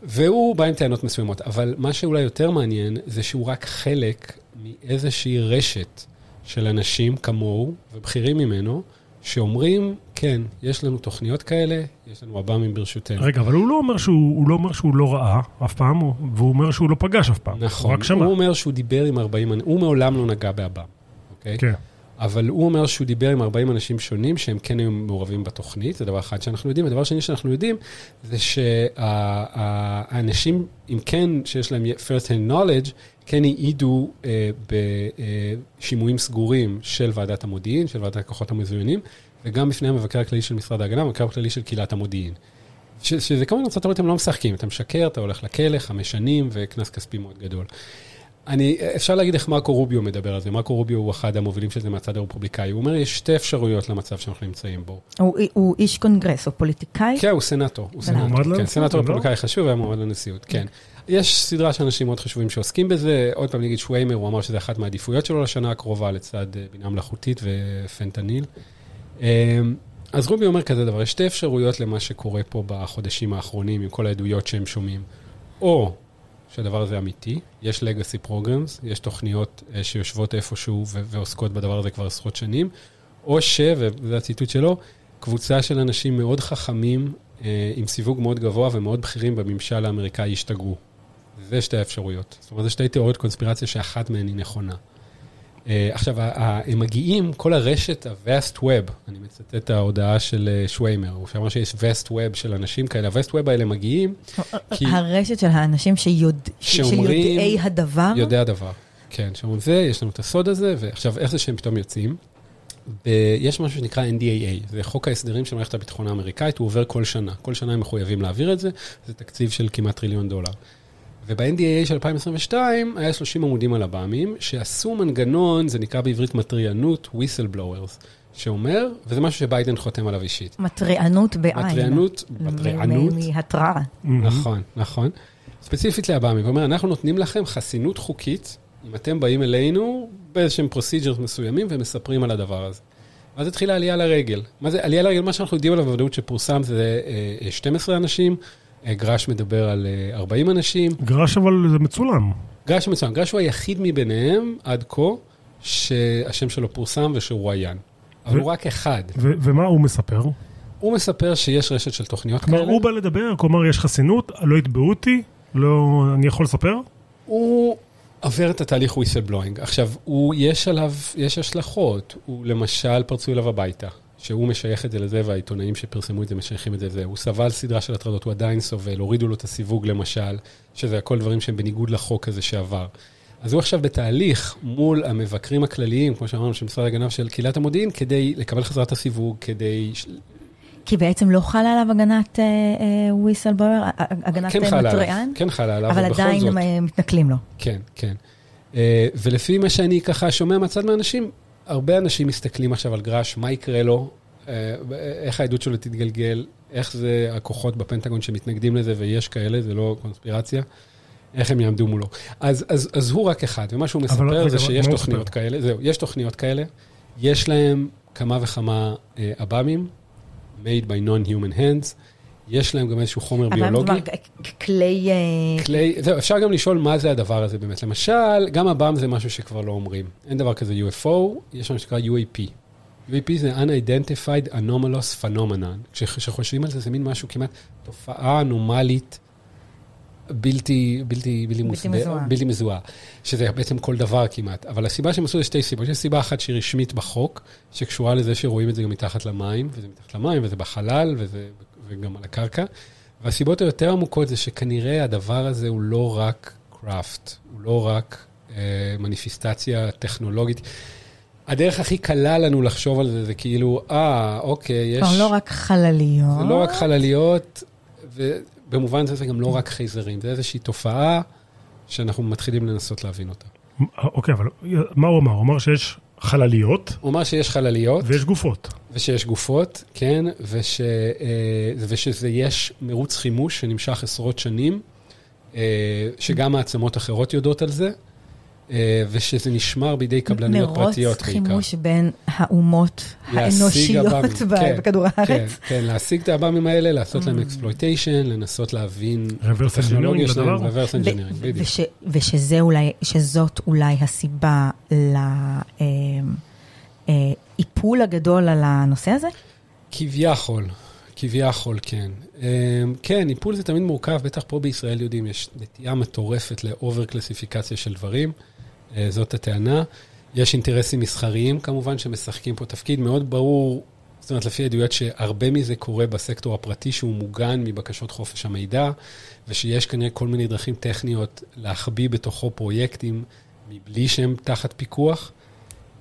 והוא בא עם טענות מסוימות, אבל מה שאולי יותר מעניין, זה שהוא רק חלק מאיזושהי רשת של אנשים כמוהו ובכירים ממנו, שאומרים, כן, יש לנו תוכניות כאלה, יש לנו עב"מים ברשותנו. רגע, אבל הוא לא אומר שהוא, הוא לא אומר שהוא לא ראה אף פעם, הוא- והוא אומר שהוא לא פגש אף פעם. הוא נכון, רק שמע. הוא אומר שהוא דיבר עם 40, אנ- הוא מעולם לא נגע בעב"ם, אוקיי? כן. אבל הוא אומר שהוא דיבר עם 40 אנשים שונים שהם כן היו מעורבים בתוכנית, זה דבר אחד שאנחנו יודעים. הדבר שני שאנחנו יודעים זה שהאנשים, אם כן, שיש להם first hand knowledge, כן העידו אה, בשימועים סגורים של ועדת המודיעין, של ועדת הכוחות המזוינים, וגם בפני המבקר הכללי של משרד ההגנה, המבקר הכללי של קהילת המודיעין. ש- שזה כמובן ארצות הברית הם לא משחקים, אתה משקר, אתה הולך לכלא, חמש שנים וקנס כספי מאוד גדול. אני, אפשר להגיד איך מרקו רוביו מדבר על זה, מרקו רוביו הוא אחד המובילים של זה מהצד הרפובליקאי, הוא אומר, יש שתי אפשרויות למצב שאנחנו נמצאים בו. הוא, הוא איש קונגרס, הוא פוליטיקאי. כן, הוא סנאטור, הוא סנאטור. כן, סנאטור לא? רפובליקאי חשוב, היה מועמד לנשיאות, כן. יש סדרה של אנשים מאוד חשובים שעוסקים בזה, עוד פעם נגיד שוויימר, הוא אמר שזה אחת מהעדיפויות שלו לשנה הקרובה לצד אה, בינה מלאכותית ופנטניל. אה, אז רובי אומר כזה דבר, יש שתי אפשרויות למה שקורה פה בחודשים האחרונים עם כל העדויות שהם שומעים. או שהדבר הזה אמיתי, יש legacy programs, יש תוכניות אה, שיושבות איפשהו ועוסקות בדבר הזה כבר עשרות שנים, או ש, וזה הציטוט שלו, קבוצה של אנשים מאוד חכמים, אה, עם סיווג מאוד גבוה ומאוד בכירים בממשל האמריקאי השתגעו. זה שתי האפשרויות. זאת אומרת, זה שתי תיאוריות קונספירציה שאחת מהן היא נכונה. אה, עכשיו, הם מגיעים, כל הרשת ה-Vast Web, אני מצטט את ההודעה של אה, שוויימר, הוא שאמר שיש Vast Web של אנשים כאלה, ה-Vast Web האלה מגיעים, כי- הרשת של האנשים שיוד... של שאומרים- יודעי הדבר. יודע דבר. כן, שאומרים זה, יש לנו את הסוד הזה, ועכשיו, איך זה שהם פתאום יוצאים? יש משהו שנקרא NDAA, זה חוק ההסדרים של מערכת הביטחון האמריקאית, הוא עובר כל שנה. כל שנה הם מחויבים להעביר את זה, זה תקציב של כמעט טריליון דולר. וב-NDAA של 2022 היה 30 עמודים על הבאמים, שעשו מנגנון, זה נקרא בעברית מטריינות, whistleblowers, שאומר, וזה משהו שביידן חותם עליו אישית. מטרענות בעין. מטריינות, מטריינות, מהתראה. נכון, נכון. ספציפית לעב"מים, ואומר, אנחנו נותנים לכם חסינות חוקית, אם אתם באים אלינו באיזשהם procedures מסוימים ומספרים על הדבר הזה. ואז התחילה עלייה לרגל. מה זה עלייה לרגל? מה שאנחנו יודעים עליו בוודאות שפורסם זה אה, אה, 12 אנשים, אה, גרש מדבר על אה, 40 אנשים. גרש אבל זה מצולם. גרש מצוין, גרש הוא היחיד מביניהם עד כה שהשם שלו פורסם ושהוא רואיין. אבל הוא רק אחד. ו- ומה הוא מספר? הוא מספר שיש רשת של תוכניות כלומר, כאלה. הוא בא לדבר, כלומר, יש חסינות, לא יתבעו אותי, לא, אני יכול לספר? הוא עובר את התהליך whistleblowing. עכשיו, הוא, יש עליו, יש השלכות. הוא למשל פרצו אליו הביתה, שהוא משייך את זה לזה, והעיתונאים שפרסמו את זה משייכים את זה לזה. הוא סבל סדרה של הטרדות, הוא עדיין סובל, הורידו לו את הסיווג למשל, שזה הכל דברים שהם בניגוד לחוק הזה שעבר. אז הוא עכשיו בתהליך מול המבקרים הכלליים, כמו שאמרנו, של משרד ההגנה ושל קהילת המודיעין, כדי לקבל חזרת הסיווג, כדי... כי בעצם לא חלה עליו הגנת וויסלבויר, הגנת כן אה, חלה עליו, מטריין, כן חלה עליו, אבל עדיין זאת... אה, מתנכלים לו. כן, כן. אה, ולפי מה שאני ככה שומע מהצד מהאנשים, הרבה אנשים מסתכלים עכשיו על גרש, מה יקרה לו, אה, איך העדות שלו תתגלגל, איך זה הכוחות בפנטגון שמתנגדים לזה, ויש כאלה, זה לא קונספירציה, איך הם יעמדו מולו. אז, אז, אז הוא רק אחד, ומה שהוא מספר רגע, זה שיש תוכניות מספר? כאלה, זהו, יש תוכניות כאלה, יש להם כמה וכמה אה, אב"מים, made by non-human hands, יש להם גם איזשהו חומר אבל ביולוגי. כ- כלי... אה, כלי, זהו, אפשר גם לשאול מה זה הדבר הזה באמת. למשל, גם הבאם זה משהו שכבר לא אומרים. אין דבר כזה UFO, יש מה שנקרא UAP. UAP זה Unidentified Anomalous Phenomenon. כשחושבים על זה, זה מין משהו כמעט תופעה אנומלית. בלתי, בלתי, בלתי, מוסבר- מזוהה. בלתי מזוהה, שזה בעצם כל דבר כמעט. אבל הסיבה שהם עשו זה שתי סיבות. יש סיבה אחת שהיא רשמית בחוק, שקשורה לזה שרואים את זה גם מתחת למים, וזה מתחת למים, וזה בחלל, וזה, וגם על הקרקע. והסיבות היותר עמוקות זה שכנראה הדבר הזה הוא לא רק קראפט, הוא לא רק אה, מניפיסטציה טכנולוגית. הדרך הכי קלה לנו לחשוב על זה, זה כאילו, אה, אוקיי, יש... כלומר, לא רק חלליות. זה לא רק חלליות, ובמובן זה זה גם לא רק חייזרים, זה איזושהי תופעה שאנחנו מתחילים לנסות להבין אותה. אוקיי, אבל מה הוא אמר? הוא אמר שיש חלליות הוא אמר שיש חלליות, ויש גופות. ושיש גופות, כן, וש, אה, ושזה יש מרוץ חימוש שנמשך עשרות שנים, אה, שגם מעצמות אחרות יודעות על זה, ושזה נשמר בידי קבלניות פרטיות בעיקר. מרוץ חימוש בין האומות האנושיות אב"מים, ב- כן, בכדור כן, הארץ. כן, להשיג את העב"מים האלה, לעשות להם exploitation, לנסות להבין engineering שלהם, reverse engineering, בדיוק. וש- ושזה אולי, שזאת אולי הסיבה לאיפול הגדול על הנושא הזה? כביכול, כביכול, כן. אמ, כן, איפול זה תמיד מורכב, בטח פה בישראל יודעים, יש נטייה מטורפת ל over קלסיפיקציה של דברים, אה, זאת הטענה. יש אינטרסים מסחריים כמובן שמשחקים פה תפקיד מאוד ברור, זאת אומרת, לפי עדויות שהרבה מזה קורה בסקטור הפרטי שהוא מוגן מבקשות חופש המידע, ושיש כנראה כל מיני דרכים טכניות להחביא בתוכו פרויקטים מבלי שהם תחת פיקוח.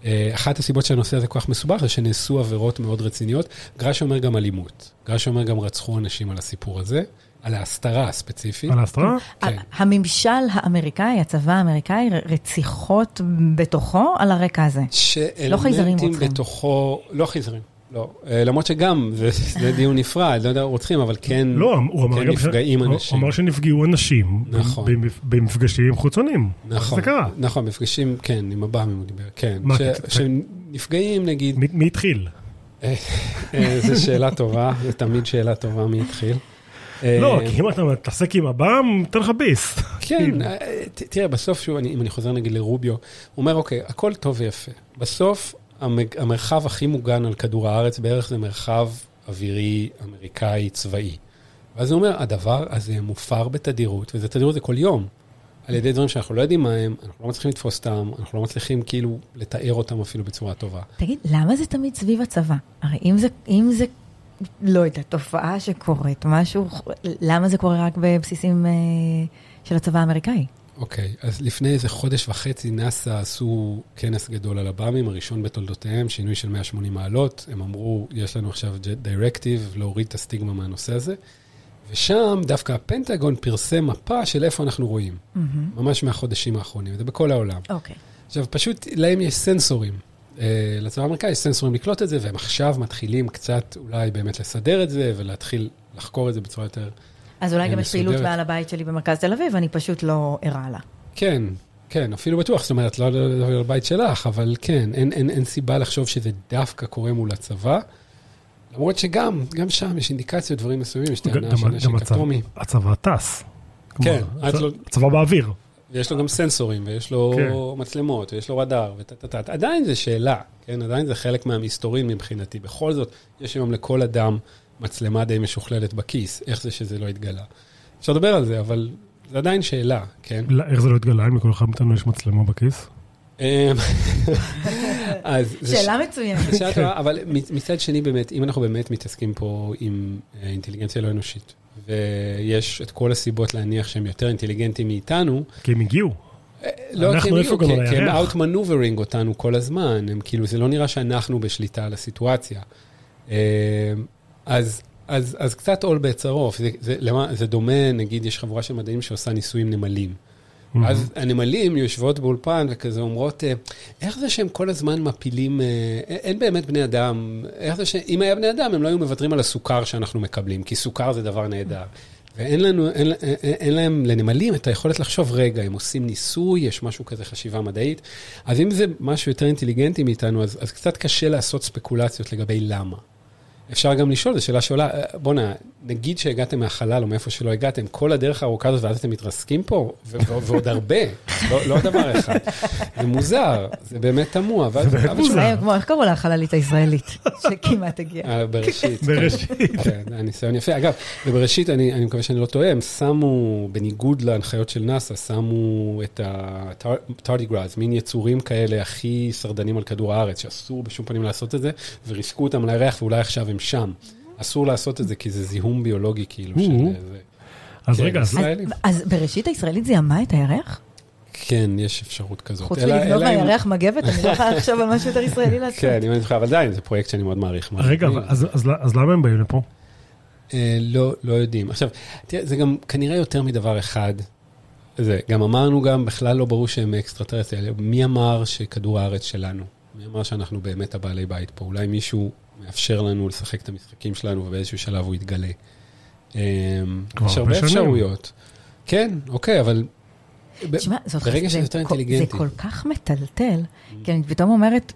אה, אחת הסיבות שהנושא הזה כל כך מסובך זה שנעשו עבירות מאוד רציניות. גרש אומר גם אלימות. גרש אומר גם רצחו אנשים על הסיפור הזה, על ההסתרה הספציפית. על ההסתרה? כן. הממשל האמריקאי, הצבא האמריקאי, רציחות בתוכו על הרקע הזה. לא חייזרים רוצחים. בתוכו, לא חייזרים, לא. אה, למרות שגם, זה, זה דיון נפרד, לא יודע, רוצחים, אבל כן, לא, הוא אמר כן גם ש- נפגעים הוא- אנשים. הוא אמר שנפגעו אנשים. נכון. במפ- במפגשים חיצוניים. נכון, זה קרה. נכון, מפגשים, כן, עם עב"מים הוא דיבר, כן. מה, ש- ת- ת- שנפגעים, נגיד, מי מי התחיל? אה, זו שאלה טובה, זו תמיד שאלה טובה מי התחיל. אה, לא, כי אם אתה מתעסק עם הבם, תן לך ביס. כן, אה, ת- תראה, בסוף, שוב, אני- אם אני חוזר נגיד לרוביו, הוא אומר, אוקיי, הכל טוב ויפה. בסוף, המרחב הכי מוגן על כדור הארץ בערך זה מרחב אווירי, אמריקאי, צבאי. ואז הוא אומר, הדבר הזה מופר בתדירות, וזה תדירות זה כל יום, על ידי דברים שאנחנו לא יודעים מה הם, אנחנו לא מצליחים לתפוס אותם, אנחנו לא מצליחים כאילו לתאר אותם אפילו בצורה טובה. תגיד, למה זה תמיד סביב הצבא? הרי אם זה, אם זה, לא יודעת, תופעה שקורית, משהו, למה זה קורה רק בבסיסים אה, של הצבא האמריקאי? אוקיי, אז לפני איזה חודש וחצי נאס"א עשו כנס גדול על הבאמים, הראשון בתולדותיהם, שינוי של 180 מעלות. הם אמרו, יש לנו עכשיו דירקטיב להוריד את הסטיגמה מהנושא הזה. ושם דווקא הפנטגון פרסם מפה של איפה אנחנו רואים, ממש מהחודשים האחרונים, זה בכל העולם. אוקיי. עכשיו, פשוט להם יש סנסורים. אה, לצבא האמריקאי יש סנסורים לקלוט את זה, והם עכשיו מתחילים קצת אולי באמת לסדר את זה, ולהתחיל לחקור את זה בצורה יותר... אז אולי אה, גם יש פעילות מסודרת. מעל הבית שלי במרכז תל אביב, אני פשוט לא ערה לה. כן, כן, אפילו בטוח, זאת אומרת, לא לדבר על הבית שלך, אבל כן, אין, אין, אין סיבה לחשוב שזה דווקא קורה מול הצבא. למרות שגם, גם שם יש אינדיקציות, דברים מסוימים, יש גם- טענה של גם- גם נשק אטומי, הצבא טס. כן, לא- הצבא באוויר. ויש לו גם סנסורים, ויש לו כן. מצלמות, ויש לו רדאר, וטה-טה-טה. עדיין זה שאלה, כן? עדיין זה חלק מהמסתורין מבחינתי. בכל זאת, יש היום לכל אדם מצלמה די משוכללת בכיס, איך זה שזה לא התגלה. אפשר לדבר על זה, אבל זה עדיין שאלה, כן? לא, איך זה לא התגלה אם לכל אחד מאיתנו יש מצלמה בכיס? אמ, [laughs] אז שאלה מצוינת. שאלה טובה, אבל מצ- מצד שני באמת, אם אנחנו באמת מתעסקים פה עם אה, אינטליגנציה לא אנושית, ויש את כל הסיבות להניח שהם יותר אינטליגנטים מאיתנו, כי הם הגיעו. לא אנחנו הם איפה יהיו, גם כי- הם הירח? out-maneuvering אותנו כל הזמן, הם כאילו, זה לא נראה שאנחנו בשליטה על הסיטואציה. אה, אז, אז, אז קצת עול בצרוף, זה, זה, זה דומה, נגיד, יש חבורה של מדעים שעושה ניסוי עם נמלים. אז הנמלים יושבות באולפן וכזה אומרות, אה, איך זה שהם כל הזמן מפילים, אה, אין באמת בני אדם, איך זה שאם היה בני אדם הם לא היו מוותרים על הסוכר שאנחנו מקבלים, כי סוכר זה דבר נהדר. ואין לנו, אין, אין, אין להם לנמלים את היכולת לחשוב, רגע, הם עושים ניסוי, יש משהו כזה חשיבה מדעית. אז אם זה משהו יותר אינטליגנטי מאיתנו, אז, אז קצת קשה לעשות ספקולציות לגבי למה. אפשר גם לשאול, זו שאלה שעולה, אה, בואנה, נגיד שהגעתם מהחלל או מאיפה שלא הגעתם, כל הדרך הארוכה הזאת ואז אתם מתרסקים פה, ועוד הרבה, [laughs] לא, לא דבר אחד. זה מוזר, זה באמת תמוה. אבל מוזר. כמו, איך קראו לה החללית הישראלית, [laughs] שכמעט הגיעה. אה, בראשית. בראשית. כן, זה היה ניסיון יפה. אגב, ובראשית, אני, אני מקווה שאני לא טועה, הם שמו, בניגוד להנחיות של נאס"א, שמו את הטרדיגראז, מין יצורים כאלה הכי שרדנים על כדור הארץ, שאסור בשום פנים לעשות את זה, וריסקו אותם על הירח, ואולי עכשיו הם שם. אסור לעשות את זה, כי זה זיהום ביולוגי, כאילו, של... או. זה. אז כן, רגע, אז אז- בראשית הישראלית זיהמה את הירח? כן, יש אפשרות כזאת. חוץ מלגנוב אם- מהירח מגבת, אני לא יכולה לחשוב על משהו יותר ישראלי לעשות. כן, אם אני זוכר, אבל עדיין, זה פרויקט שאני מאוד מעריך. רגע. אז- אז אז למה הם באים לפה? אה, לא, לא יודעים. עכשיו, תראה, זה גם כנראה יותר מדבר אחד. זה, גם אמרנו גם, בכלל לא ברור שהם אקסטרה-טרסטריאלים. מי אמר שכדור הארץ שלנו? מי אמר שאנחנו באמת הבעלי בית פה? אולי מישהו מאפשר לנו לשחק את המשחקים שלנו ובאיזשהו שלב הוא יתגלה. כבר יש הרבה. אפשרויות. כן, אוקיי, אבל... תשמע, זאת ברגע זה שזה יותר אינטליגנטי. זה כל כך מטלטל, כי אני פתאום אומרת,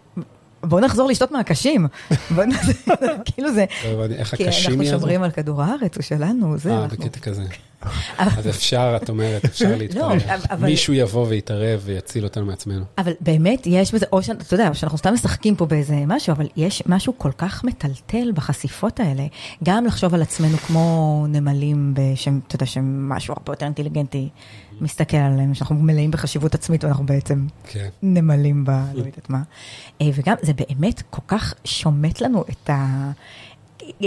בואו נחזור לשתות מהקשים. בואו נ- [laughs] כאילו זה, לא הבנתי, איך כי הקשים אנחנו? שומרים על כדור הארץ, הוא שלנו, זה, אה, בקטע כזה. [laughs] אז אפשר, את אומרת, אפשר. [laughs] לא, אבל- מישהו יבוא ויתערב ויציל אותנו מעצמנו. אבל באמת יש בזה, או שאתה יודע, שאנחנו סתם משחקים פה באיזה משהו, אבל יש משהו כל כך מטלטל בחשיפות האלה. גם לחשוב על עצמנו כמו נמלים, אתה יודע, שהם משהו הרבה יותר אינטליגנטי, מסתכל עליהם, שאנחנו מלאים בחשיבות עצמית, ואנחנו בעצם כן. נמלים ב... לא יודעת מה. אה, וגם זה באמת כל כך שומט לנו את ה...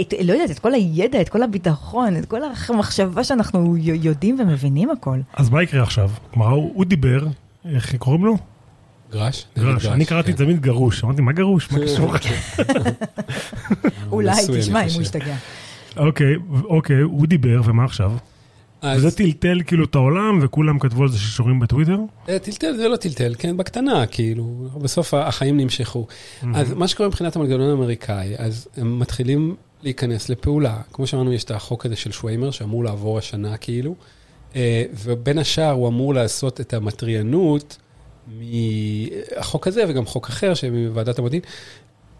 את, לא יודעת, את כל הידע, את כל הביטחון, את כל המחשבה שאנחנו יודעים ומבינים הכל. אז מה יקרה עכשיו? כלומר, הוא הוא דיבר, איך קוראים לו? גרש? גרש. אני קראתי את זה תמיד גרוש. אמרתי, מה גרוש? מה קשור? [laughs] אולי, נשוי, אני תשמע, אם. הוא השתגע. אוקיי, אוקיי, הוא דיבר, ומה עכשיו? אז וזה טלטל כאילו את העולם, וכולם כתבו על זה שישורים בטוויטר? אה, טלטל זה לא טלטל, כן, בקטנה, כאילו, בסוף החיים נמשכו. אז מה שקורה מבחינת המנגנון האמריקאי, אז הם מתחילים להיכנס לפעולה. כמו שאמרנו, יש את החוק הזה של שוויימר, שאמור לעבור השנה כאילו, אה, ובין השאר הוא אמור לעשות את המטריינות מהחוק הזה וגם חוק אחר, שמוועדת המודיעין,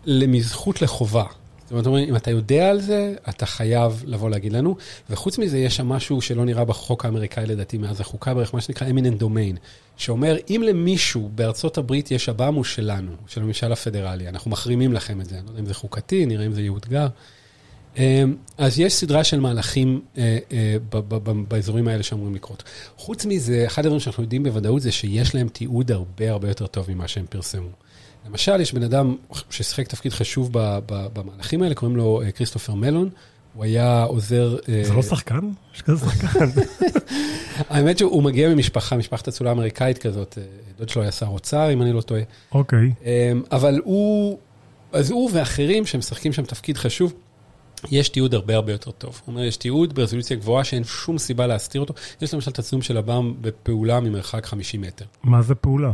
מזכות לחובה. זאת אומרת, אומרים, אם אתה יודע על זה, אתה חייב לבוא להגיד לנו. וחוץ מזה, יש שם משהו שלא נראה בחוק האמריקאי, לדעתי, מאז החוקה בערך, מה שנקרא eminent domain, שאומר, אם למישהו בארצות הברית יש עב"ם, הוא שלנו, של הממשל הפדרלי, אנחנו מחרימים לכם את זה. אני לא יודע אם זה חוקתי, נראה אם זה יאותגר. אמ, אז יש סדרה של מהלכים אה, אה, באזורים האלה שאמורים לקרות. חוץ מזה, אחד הדברים שאנחנו יודעים בוודאות זה שיש להם תיעוד הרבה הרבה יותר טוב ממה שהם פרסמו. למשל, יש בן אדם ששיחק תפקיד חשוב ב- ב- במהלכים האלה, קוראים לו אה, כריסטופר מלון. הוא היה עוזר... אה, זה לא שחקן? יש כזה שחקן. [laughs] האמת שהוא מגיע ממשפחה, משפחת אצולה אמריקאית כזאת. אה, דוד שלו היה שר אוצר, אם אני לא טועה. אוקיי. אמ, אבל הוא, אז הוא ואחרים שמשחקים שם תפקיד חשוב, יש תיעוד הרבה הרבה יותר טוב. הוא אומר, יש תיעוד ברזולוציה גבוהה שאין שום סיבה להסתיר אותו. יש למשל תצלום של עב"ם בפעולה ממרחק 50 מטר, מה זה פעולה?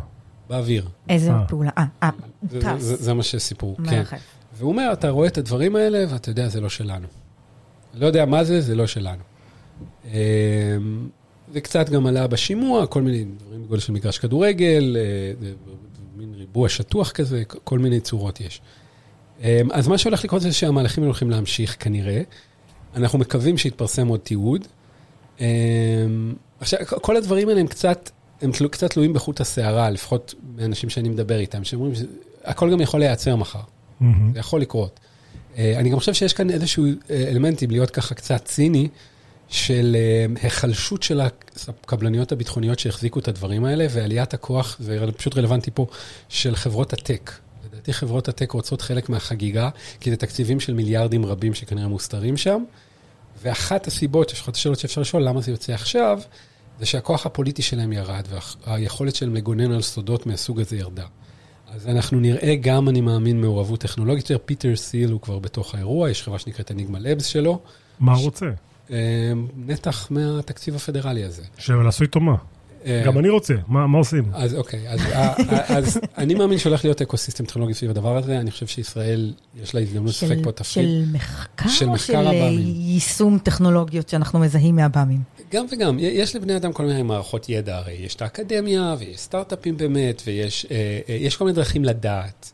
באוויר. איזה אה. פעולה? אה, אה, זה, טס. זה, זה מה שסיפרו, כן. והוא אומר, אתה רואה את הדברים האלה ואתה יודע, זה לא שלנו. לא יודע מה זה, זה לא שלנו. אמ, זה קצת גם עלה בשימוע, כל מיני דברים בגודל של מגרש כדורגל, אה, מין ריבוע שטוח כזה, כל מיני צורות יש. אמ, אז מה שהולך לקרות זה שהמהלכים הולכים להמשיך כנראה. אנחנו מקווים שיתפרסם עוד תיעוד. אמ, עכשיו, כל הדברים האלה הם קצת, הם תלו- קצת תלויים בחוט השערה, לפחות מאנשים שאני מדבר איתם, שאומרים שהכל גם יכול להיעצר מחר. מהמם. זה יכול לקרות. אה, אני גם חושב שיש כאן איזשהו אה, אלמנטים להיות ככה קצת ציני, של אה, היחלשות של הקבלניות הביטחוניות שהחזיקו את הדברים האלה, ועליית הכוח, זה פשוט רלוונטי פה, של חברות הטק. לדעתי חברות הטק רוצות חלק מהחגיגה, כי זה תקציבים של מיליארדים רבים שכנראה מוסתרים שם. ואחת הסיבות, יש אחת השאלות שאפשר לשאול, למה זה יוצא עכשיו, זה שהכוח הפוליטי שלהם ירד, והיכולת שלהם לגונן על סודות מהסוג הזה ירדה. אז אנחנו נראה גם, אני מאמין, מעורבות טכנולוגית. פיטר סיל הוא כבר בתוך האירוע, יש חברה שנקראת אניגמה לבס שלו. מה הוא רוצה? אה, נתח מהתקציב הפדרלי הזה. שלעשו איתו מה? אה, גם אני רוצה, מה עושים? אז אוקיי, אז, אה, אה, אז אני מאמין שהולך להיות אקוסיסטם טכנולוגי סביב הדבר הזה, אני חושב שישראל, יש לה הזדמנות לשחק פה תפקיד. של מחקר של או מחקר של אה, עב"מים. יישום טכנולוגיות שאנחנו מזהים מהב"מים? גם וגם, יש לבני אדם כל מיני מערכות ידע, הרי יש את האקדמיה, ויש סטארט-אפים באמת, ויש יש כל מיני דרכים לדעת.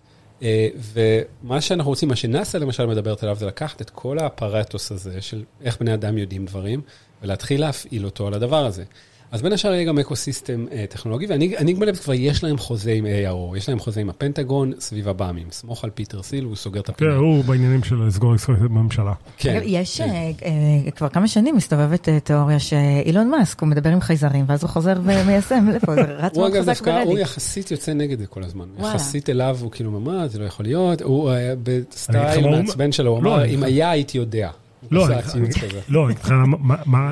ומה שאנחנו רוצים, מה שנאס"א למשל מדברת עליו, זה לקחת את כל האפרטוס הזה של איך בני אדם יודעים דברים, ולהתחיל להפעיל אותו על הדבר הזה. אז בין השאר יהיה גם אקו-סיסטם אה, טכנולוגי, ואני בלב כבר יש להם חוזה עם ARO, יש להם חוזה עם הפנטגון סביב הבאמים. סמוך על פיטר סיל, הוא סוגר את כן, הפינה. הוא בעניינים של לסגור ישראל בממשלה. כן. יש כן. אה, אה, כבר כמה שנים מסתובבת אה, תיאוריה שאילון מאסק, הוא מדבר עם חייזרים, ואז הוא חוזר ומיישם [laughs] לפה, זה רץ הוא מאוד חזק דווקא, הוא ברדיט. יחסית יוצא נגד זה כל הזמן. וואלה. יחסית אליו, הוא כאילו, מה, זה לא יכול להיות. הוא בסטייל מעצבן שלו, הוא לא, אמר, אם היה, הייתי יודע. לא, אני-. לא, אגיד לך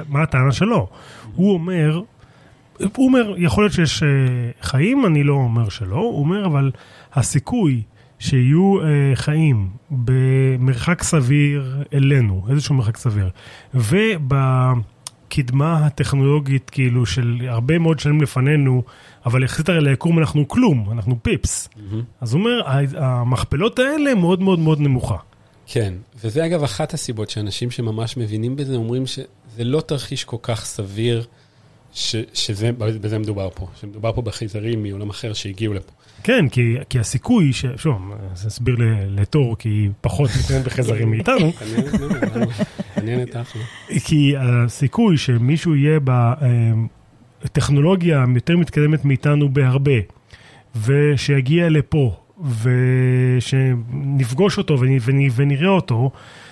מה הטענה שלו. הוא אומר, הוא אומר, יכול להיות שיש אה, חיים, אני לא אומר שלא, הוא אומר, אבל הסיכוי שיהיו אה, חיים במרחק סביר אלינו, איזשהו מרחק סביר, ובקדמה הטכנולוגית, כאילו, של הרבה מאוד שנים לפנינו, אבל יחסית הרי ליקום אנחנו כלום, אנחנו פיפס. אז הוא אומר, המכפלות האלה מאוד מאוד מאוד נמוכה. כן, וזה אגב אחת הסיבות שאנשים שממש מבינים בזה אומרים שזה לא תרחיש כל כך סביר ש, שזה, בזה מדובר פה, שמדובר פה בחייזרים מעולם אחר שהגיעו לפה. כן, כי, כי הסיכוי, ש... שוב, אז אסביר לתור, כי היא פחות מתעניינת בחייזרים מאיתנו, [laughs] מעניינת אחלה. כי הסיכוי שמישהו יהיה בטכנולוגיה יותר מתקדמת מאיתנו בהרבה, ושיגיע לפה, ושנפגוש אותו ונ- ונ- ונראה אותו,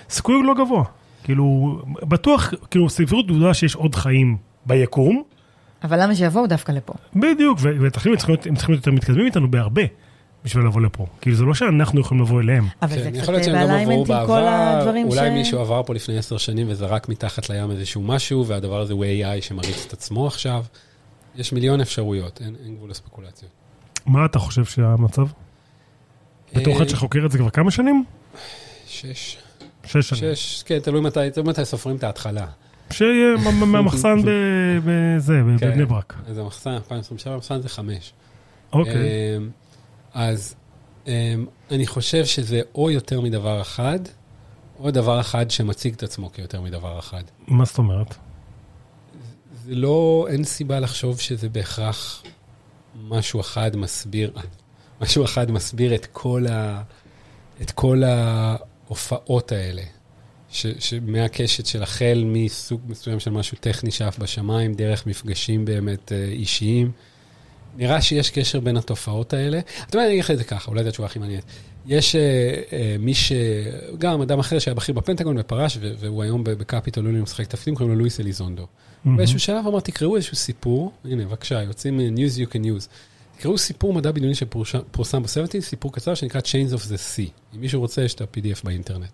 סיכוי הוא לא גבוה. כאילו, בטוח, כאילו, סבירות גדולה שיש עוד חיים ביקום, אבל למה שיבואו דווקא לפה? בדיוק, ו- ותחשבי, הם צריכים להיות- יותר מתקדמים איתנו בהרבה בשביל לבוא לפה. כאילו, זה לא שאנחנו יכולים לבוא אליהם. אבל זה כן, קצת באליימנט עם כל הדברים ש... אולי מישהו עבר פה לפני עשר שנים וזרק מתחת לים איזשהו משהו, והדבר הזה הוא AI שמריץ את עצמו עכשיו. יש מיליון אפשרויות, אין אין גבול לספקולציות. מה אתה חושב שהמצב? בתור אחד אה, שחוקר את זה כבר כמה שנים? שש. שש שנים. שש, כן, תלוי מתי, תלוי מתי סופרים את ההתחלה. שיהיה מה- מה- מהמחסן [laughs] בזה, כן. בבני ברק. אז המחסן, 2027, המחסן זה חמש. אוקיי. אמ, אז אמ, אני חושב שזה או יותר מדבר אחד, או דבר אחד שמציג את עצמו כיותר מדבר אחד. מה זאת אומרת? זה לא, אין סיבה לחשוב שזה בהכרח משהו אחד מסביר, משהו אחד מסביר את כל, ה, את כל ההופעות האלה. ש, שמהקשת של החל מסוג מסוים של משהו טכני שאף בשמיים, דרך מפגשים באמת אה, אישיים. נראה שיש קשר בין התופעות האלה. אתה יודע, אני אגיד לך את זה ככה, אולי זו התשובה הכי מעניינת. יש אה, אה, מי ש... גם אדם אחר שהיה בכיר בפנטגון ופרש, והוא היום בקפיטול הוא משחק תפקידים, קוראים לו לואיס אליזונדו. באיזשהו שלב אמר, תקראו איזשהו סיפור, הנה, בבקשה, יוצאים news you can use. תקראו סיפור מדע בדיוני שפורסם ב-70, סיפור קצר שנקרא Chains of the Sea. אם מישהו רוצה, יש את ה-PDF באינטרנט.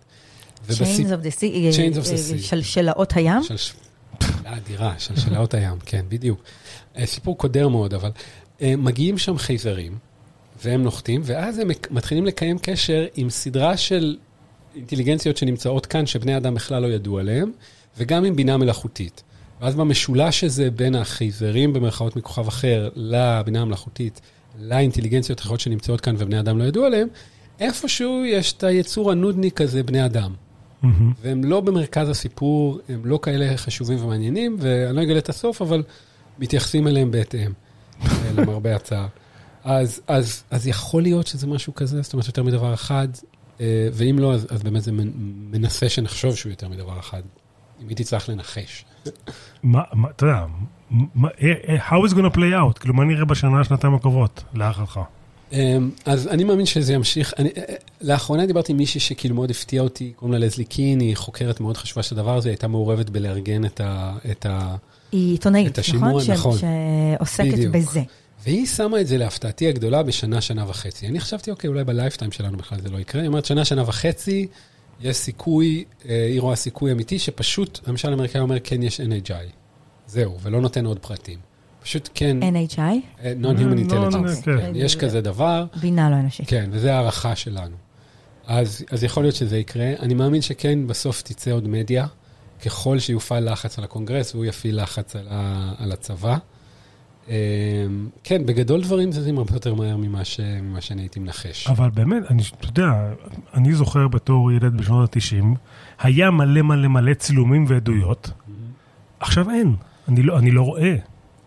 Chains of the Sea, Chains of the אה, Sea. שלשלאות הים? מילה אדירה, שלשלאות הים, כן, בדיוק. אה, סיפור קודר מאוד, אבל אה, מגיעים שם חייזרים, והם נוחתים, ואז הם מתחילים לקיים קשר עם סדרה של אינטליגנציות שנמצאות כאן, שבני אדם בכלל לא ידעו עליהם, וגם עם בינה מלאכותית. ואז במשולש הזה בין החייזרים במרכאות מכוכב אחר לבינה המלאכותית, לאינטליגנציות אחרות שנמצאות כאן ובני אדם לא ידעו עליהם, איפשהו יש את היצור הנודניק הזה, בני אדם. מהמם. והם לא במרכז הסיפור, הם לא כאלה חשובים ומעניינים, ואני לא אגלה את הסוף, אבל מתייחסים אליהם בהתאם, [laughs] למרבה הצער. אז, אז, אז יכול להיות שזה משהו כזה, זאת אומרת יותר מדבר אחד, אה, ואם לא, אז, אז באמת זה מנ- מנסה שנחשוב שהוא יותר מדבר אחד. אם הייתי צריך לנחש. מה, מה- אתה יודע, אה, אה, how is gonna play out? כאילו, מה נראה בשנה, שנתיים הקרובות, להערכתך? אמ, אז אני מאמין שזה ימשיך. אני, אה, לאחרונה דיברתי עם מישהי שכאילו מאוד הפתיע אותי, קוראים לה לזלי קין, היא חוקרת מאוד חשובה של הדבר הזה, היא הייתה מעורבת בלארגן את ה... את ה היא עיתונאית, נכון? ש- נכון. שעוסקת בדיוק. בזה. והיא שמה את זה להפתעתי הגדולה בשנה, שנה וחצי. אני חשבתי, אוקיי, אולי בלייפטיים שלנו בכלל זה לא יקרה. היא אומרת, שנה, שנה וחצי, יש סיכוי, אה, היא רואה סיכוי אמיתי, שפשוט, הממשל האמריקאי אומר, כן, יש NHI. זהו, ולא נותן עוד פרטים. פשוט כן, NHI, אה, Non-Human לא, Intelligence. כן. כן, יש כזה דבר, בינה לא אנושית. כן, וזו הערכה שלנו. אז, אז יכול להיות שזה יקרה. אני מאמין שכן, בסוף תצא עוד מדיה, ככל שיופעל לחץ על הקונגרס, והוא יפעיל לחץ על, ה, על הצבא. אמ, כן, בגדול דברים זזים הרבה יותר מהר ממה, ש, ממה שאני הייתי מנחש. אבל באמת, אני, אתה יודע, אני זוכר בתור ילד בשנות ה-90, היה מלא מלא מלא צילומים ועדויות, עכשיו אין, אני לא, אני לא רואה.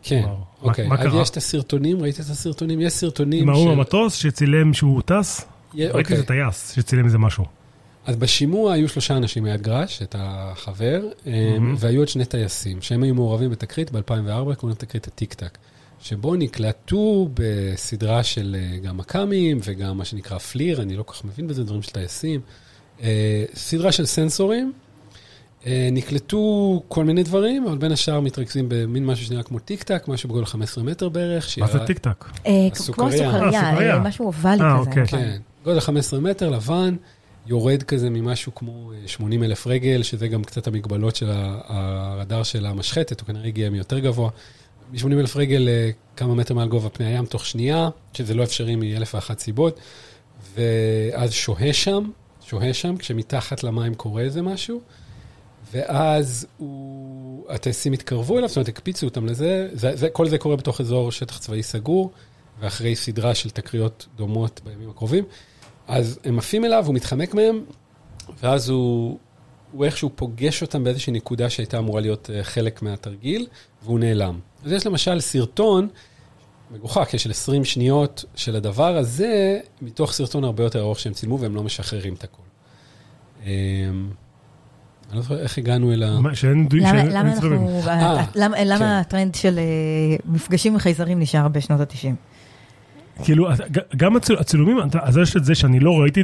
כן. אוקיי. מה- מה אז קרה? יש את הסרטונים, ראית את הסרטונים? יש סרטונים עם ההוא במטוס שצילם שהוא טס, יה- ראיתי אוקיי. איזה טייס שצילם איזה משהו. אז בשימוע היו שלושה אנשים דייב גרש, את החבר, mm-hmm. והיו עוד שני טייסים, שהם היו מעורבים בתקרית ב-2004, קוראים לתקרית הטיק טק, שבו נקלטו בסדרה של אה, גם מכ"מים וגם מה שנקרא פליר, אני לא כל כך מבין בזה, דברים של טייסים, אה, סדרה של סנסורים. אה, נקלטו כל מיני דברים, אבל בין השאר מתרכזים במין משהו שנראה כמו טיק טק, משהו בגודל 15 מטר בערך. מה זה שירה- טיק טק? הסוכריה. כמו סוכריה, משהו אובלי אה, כזה. אוקיי. כן, גודל 15 מטר, לבן, יורד כזה ממשהו כמו אה, 80 אלף רגל, שזה גם קצת המגבלות של הרדאר של המשחטת, הוא כנראה הגיע מיותר גבוה. מ-80 אלף רגל אה, כמה מטר מעל גובה פני הים תוך שנייה, שזה לא אפשרי מאלף ואחת סיבות, ואז שוהה שם, שוהה שם, כשמתחת למים קורה איזה משהו, ואז הוא, הטייסים התקרבו אליו, זאת אומרת, הקפיצו אותם לזה, זה, זה, כל זה קורה בתוך אזור שטח צבאי סגור, ואחרי סדרה של תקריות דומות בימים הקרובים. אז הם עפים אליו, הוא מתחמק מהם, ואז הוא, הוא איכשהו פוגש אותם באיזושהי נקודה שהייתה אמורה להיות אה, חלק מהתרגיל, והוא נעלם. אז יש למשל סרטון מגוחך, יש של 20 שניות של הדבר הזה, מתוך סרטון הרבה יותר ארוך שהם צילמו והם לא משחררים את הכל. אמ, אני לא זוכר איך הגענו אל ה... מה, שאין למה שאין- למה. אנחנו, אה, למה- כן. למה הטרנד של אה, מפגשים עם חייזרים נשאר בשנות ה-90? כאילו, גם הצל- הצילומים, אתה- אז יש את זה שאני לא ראיתי,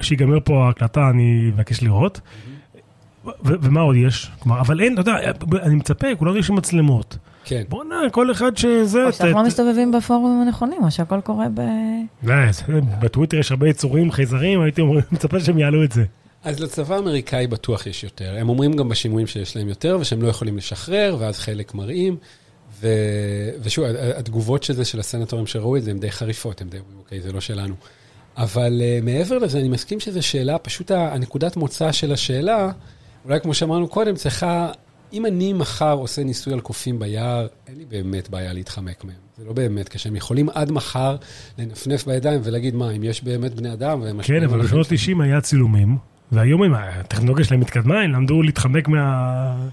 שיגמר פה ההקלטה, אני אבקש לראות. ו- ומה עוד יש? כלומר, אבל אין, אתה יודע, אני מצפה, כולנו יש מצלמות. כן. בואנה, כל אחד שזה... או שאנחנו לא מסתובבים בפורומים הנכונים, או שהכל קורה ב... לא, זה- בטוויטר יש הרבה יצורים, חייזרים, הייתי אומר- [laughs] מצפה שהם יעלו את זה. אז לצבא האמריקאי בטוח יש יותר. הם אומרים גם בשימועים שיש להם יותר, ושהם לא יכולים לשחרר, ואז חלק מראים. ו... ושוב, התגובות של זה, של הסנטורים שראו את זה, הן די חריפות, הם די אומרים, אוקיי, זה לא שלנו. אבל uh, מעבר לזה, אני מסכים שזו שאלה, פשוט הנקודת מוצא של השאלה, אולי כמו שאמרנו קודם, צריכה, אם אני מחר עושה ניסוי על קופים ביער, אין לי באמת בעיה להתחמק מהם. זה לא באמת קשה. הם יכולים עד מחר לנפנף בידיים ולהגיד, מה, אם יש באמת בני אדם, והם כן, אבל בשנות החיים 90 היה צילומים, והיום הטכנולוגיה שלהם התקדמה, הם למדו להתחמק מה...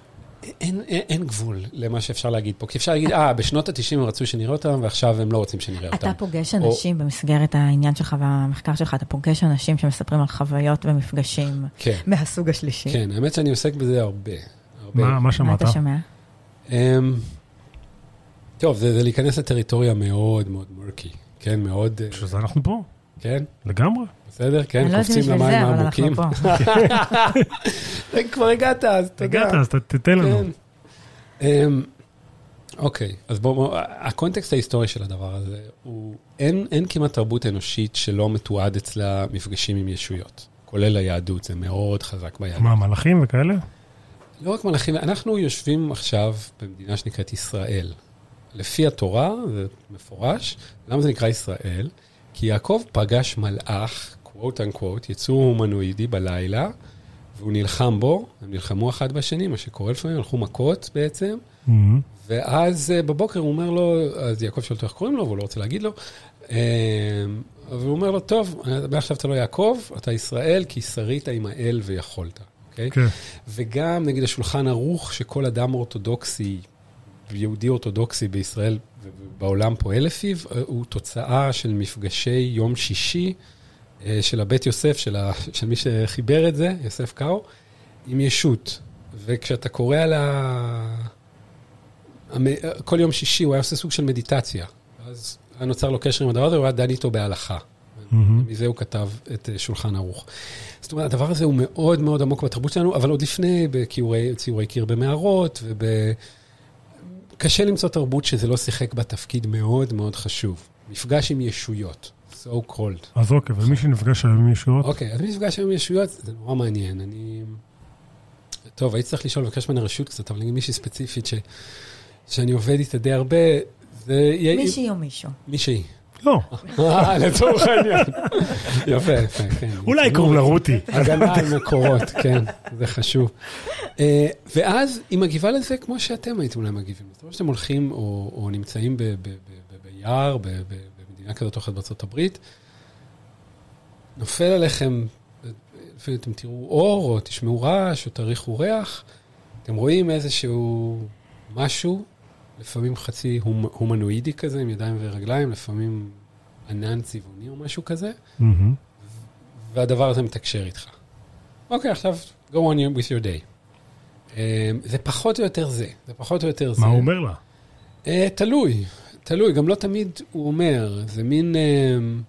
אין, אין, אין גבול למה שאפשר להגיד פה, כי אפשר להגיד, אה, בשנות ה-90 הם רצו שנראה אותם, ועכשיו הם לא רוצים שנראה אותם. אתה פוגש או- אנשים במסגרת העניין שלך והמחקר שלך, אתה פוגש אנשים שמספרים על חוויות ומפגשים כן, מהסוג השלישי. כן, האמת שאני עוסק בזה הרבה. הרבה. מה מה מה שמעת? אתה שומע? אמ, טוב, זה, זה להיכנס לטריטוריה מאוד מאוד מורקי, כן, מאוד, אה, בשביל זה אנחנו פה, כן, לגמרי. בסדר, כן, לא קופצים למים העמוקים. [laughs] כבר הגעת, אז תודה. הגעת, אז ת- תתן לנו. כן. אמ, אוקיי, אז בואו, בוא, הקונטקסט ההיסטורי של הדבר הזה הוא, אין, אין כמעט תרבות אנושית שלא מתועד אצלה מפגשים עם ישויות, כולל היהדות, זה מאוד חזק ביהדות. מה, מלאכים וכאלה? לא רק מלאכים, אנחנו יושבים עכשיו במדינה שנקראת ישראל. לפי התורה, זה מפורש, למה זה נקרא ישראל? כי יעקב פגש מלאך, quote unquote, יצור הומנואידי בלילה, והוא נלחם בו, הם נלחמו אחד בשני, מה שקורה לפעמים, הלכו מכות בעצם, מהמם. ואז אה, בבוקר הוא אומר לו, אז יעקב שואל אותו איך קוראים לו, והוא לא רוצה להגיד לו, אה, אבל הוא אומר לו, טוב, מעכשיו אתה לא יעקב, אתה ישראל, כי שרית עם האל ויכולת, אוקיי? כן. וגם נגיד השולחן ערוך שכל אדם אורתודוקסי, יהודי אורתודוקסי בישראל ובעולם פועל לפיו, הוא תוצאה של מפגשי יום שישי אה, של הבית יוסף, של, ה, של מי שחיבר את זה, יוסף קאו, עם ישות. וכשאתה קורא על ה... כל יום שישי הוא היה עושה סוג של מדיטציה. אז היה נוצר לו קשר עם הדבר הזה, הוא היה דן איתו בהלכה. מהמם. מזה הוא כתב את אה, שולחן ערוך. זאת אומרת, הדבר הזה הוא מאוד מאוד עמוק בתרבות שלנו, אבל עוד לפני, בציורי קיר במערות, וב... קשה למצוא תרבות שזה לא שיחק בה תפקיד מאוד מאוד חשוב. מפגש עם ישויות, so called. אז אוקיי, ומי שנפגש היום עם ישועות, אוקיי, אז מפגש עם ישויות, זה נורא מעניין. אני... טוב, הייתי צריך לשאול, לבקש ממנה רשות קצת, אבל נגיד מישהי ספציפית ש... שאני עובד איתה די הרבה, זה... מישהי או מישהו. מישהי. לא, אה, לצורך העניין. יפה, יפה, כן. אולי קוראים לה רותי. הגנה על מקורות, כן, זה חשוב. אה, ואז היא מגיבה לזה כמו שאתם הייתם אולי מגיבים. זאת אומרת שאתם הולכים או, נמצאים ביער, במדינה כזאת או אחרת בארצות הברית, נופל עליכם, לפעמים אתם תראו אור, או תשמעו רעש, או תריחו ריח, אתם רואים איזשהו משהו, לפעמים חצי הומ, הומנואידי כזה, עם ידיים ורגליים, לפעמים ענן צבעוני או משהו כזה. מהמם. והדבר הזה מתקשר איתך. אוקיי, עכשיו, go on your- with your day. Um, זה פחות או יותר זה, זה פחות או יותר זה. מה הוא אומר לה? Uh, תלוי, תלוי, גם לא תמיד הוא אומר, זה מין... Um,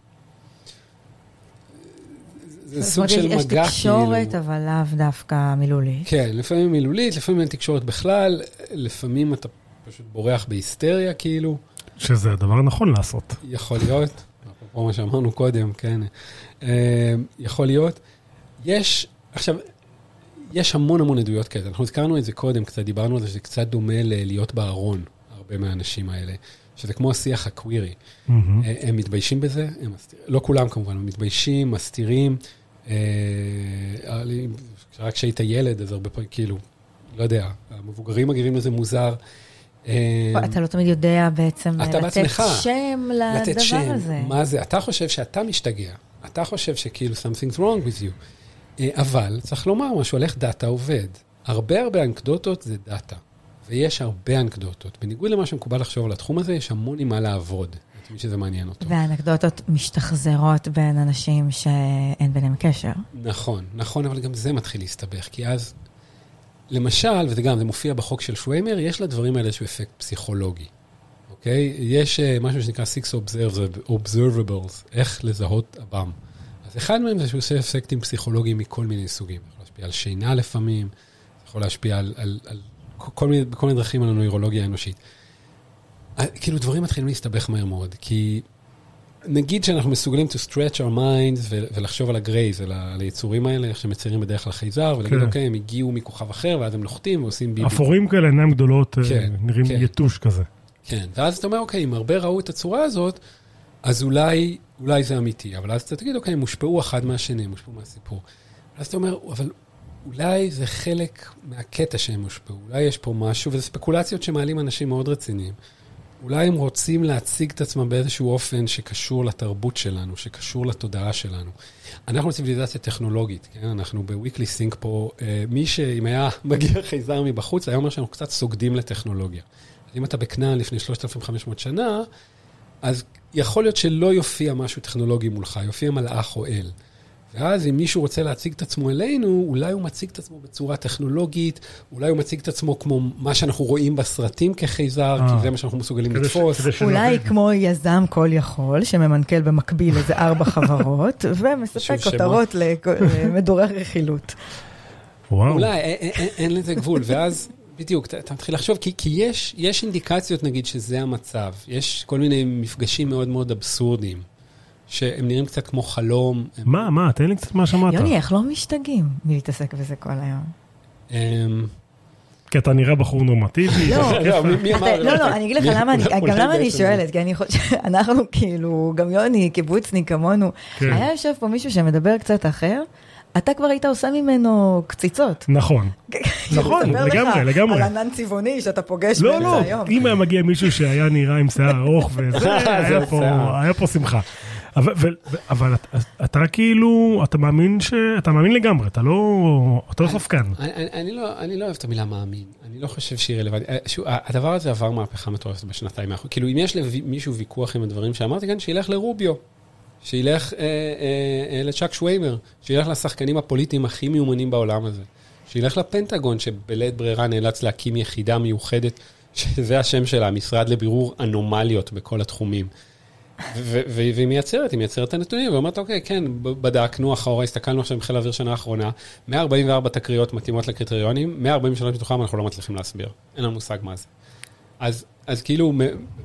זה סוג של יש מגע, תקשורת, כאילו. אבל לאו דווקא מילולית. כן, לפעמים מילולית, לפעמים אין תקשורת בכלל, לפעמים אתה פשוט בורח בהיסטריה, כאילו. שזה הדבר הנכון לעשות. יכול להיות, אפרופו מה שאמרנו קודם, כן, אה, יכול להיות. יש, עכשיו, יש המון המון עדויות כאלה, אנחנו הזכרנו את זה קודם, קצת דיברנו על זה, שזה קצת דומה ללהיות בארון, הרבה מהאנשים האלה, שזה כמו השיח הקווירי. אה, הם מתביישים בזה, הם מסתיר, לא כולם כמובן, הם מתביישים, מסתירים. אה, רק כשהיית ילד, אז הרבה פעמים, כאילו, לא יודע, המבוגרים מגיבים לזה מוזר. אה, אתה לא תמיד יודע בעצם אתה לתת. שם לתת לדבר שם, הזה. מה זה? אתה חושב שאתה משתגע, אתה חושב שכאילו something's wrong with you. אה, אבל צריך לומר משהו על איך דאטה עובד. הרבה הרבה אנקדוטות זה דאטה. ויש הרבה אנקדוטות. בניגוד למה שמקובל לחשוב על התחום הזה, יש המון עם מה לעבוד, את מי שזה מעניין אותו. והאנקדוטות משתחזרות בין אנשים שאין ביניהם קשר. נכון, נכון, אבל גם זה מתחיל להסתבך, כי אז, למשל, וזה גם, זה מופיע בחוק של שוויימר, יש לדברים האלה איזשהו אפקט פסיכולוגי, אוקיי? יש uh, משהו שנקרא Six observ- Observables, איך לזהות עב"ם. אז אחד מהם זה שהוא עושה אפקטים פסיכולוגיים מכל מיני סוגים. יכול להשפיע על שינה לפעמים, יכול להשפיע על, על, על כל, מיני, בכל מיני דרכים על הנוירולוגיה האנושית. אה, כאילו, דברים מתחילים להסתבך מהר מאוד, כי נגיד שאנחנו מסוגלים to stretch our minds ולחשוב על הגרייז, על היצורים האלה, איך שמציירים בדרך כלל חייזר, ולהגיד, כן. אוקיי, הם הגיעו מכוכב אחר, ואז הם נוחתים ועושים ביבי. אפורים כאלה, עיניים גדולות, אה, כן, נראים כן. יתוש כזה. כן, ואז אתה אומר, אוקיי, אם הרבה ראו את הצורה הזאת, אז אולי, אולי זה אמיתי. אבל אז אתה תגיד, אוקיי, הם הושפעו אחד מהשני, הם הושפעו מהסיפור. אז אתה אומר, אבל אולי זה חלק מהקטע שהם הושפעו. אולי יש פה משהו, וזה ספקולציות שמעלים אנשים מאוד רציניים. אולי הם רוצים להציג את עצמם באיזשהו אופן שקשור לתרבות שלנו, שקשור לתודעה שלנו. אנחנו ציוויליזציה טכנולוגית, כן? אנחנו בוויקלי סינק פה, אה, מי שאם היה [laughs] מגיע חייזר מבחוץ, היה אומר שאנחנו קצת סוגדים לטכנולוגיה. אז אם אתה בכנען לפני 3,500 שנה, אז יכול להיות שלא יופיע משהו טכנולוגי מולך, יופיע מלאך או אל. ואז אם מישהו רוצה להציג את עצמו אלינו, אולי הוא מציג את עצמו בצורה טכנולוגית, אולי הוא מציג את עצמו כמו מה שאנחנו רואים בסרטים כחייזר, אה. כי זה מה שאנחנו מסוגלים לתפוס. אולי כמו יזם כל יכול, שממנכ"ל במקביל איזה ארבע חברות, [laughs] ומספק. כותרות למדורי רכילות. וואו. אולי, אין לזה גבול, [laughs] ואז בדיוק, אתה, אתה מתחיל לחשוב, כי, כי יש, יש אינדיקציות, נגיד, שזה המצב. יש כל מיני מפגשים מאוד מאוד אבסורדיים, שהם נראים קצת כמו חלום. הם, מה, מה, תן לי קצת מה שמעת. יוני, איך לא משתגעים מלהתעסק בזה כל היום? הם, כי אתה נראה בחור נורמטיבי. לא. לא, לא, לא, אני אגיד לך למה גם למה אני שואלת, כי אני חושבת, [laughs] אנחנו כאילו, גם יוני, קיבוצניק כמונו, כן. היה יושב פה מישהו שמדבר קצת אחר, אתה כבר היית עושה ממנו קציצות. נכון. [laughs] נכון, מספר לך לגמרי, לגמרי. על ענן צבעוני שאתה פוגש לא, באמצע לא, היום. אם היה מגיע מישהו שהיה נראה עם שיער ארוך וזה. [laughs] היה פה שמחה. אבל, אבל אתה- אתה כאילו, אתה מאמין ש... אתה מאמין לגמרי, אתה לא... אתה לא ספקן. אני, אני, אני, לא, אני לא אוהב את המילה מאמין, אני לא חושב שהיא רלוונטית. אה, הדבר הזה עבר מהפכה מטורפת בשנתיים האחרונות. כאילו, אם יש למישהו ויכוח עם הדברים שאמרתי כאן, שילך לרוביו, שילך אה, אה, אה, לצ'אק שוויימר, שילך לשחקנים הפוליטיים הכי מיומנים בעולם הזה, שילך לפנטגון, שבלית ברירה נאלץ להקים יחידה מיוחדת, שזה השם שלה, המשרד לבירור אנומליות בכל התחומים. והיא מייצרת, היא מייצרת את הנתונים, ואומרת, אוקיי, כן, בדקנו אחורה, הסתכלנו עכשיו עם חיל האוויר שנה האחרונה, 144 תקריות מתאימות לקריטריונים, 143 מתוכם אנחנו לא מצליחים להסביר, אין לנו מושג מה זה. אז, אז כאילו,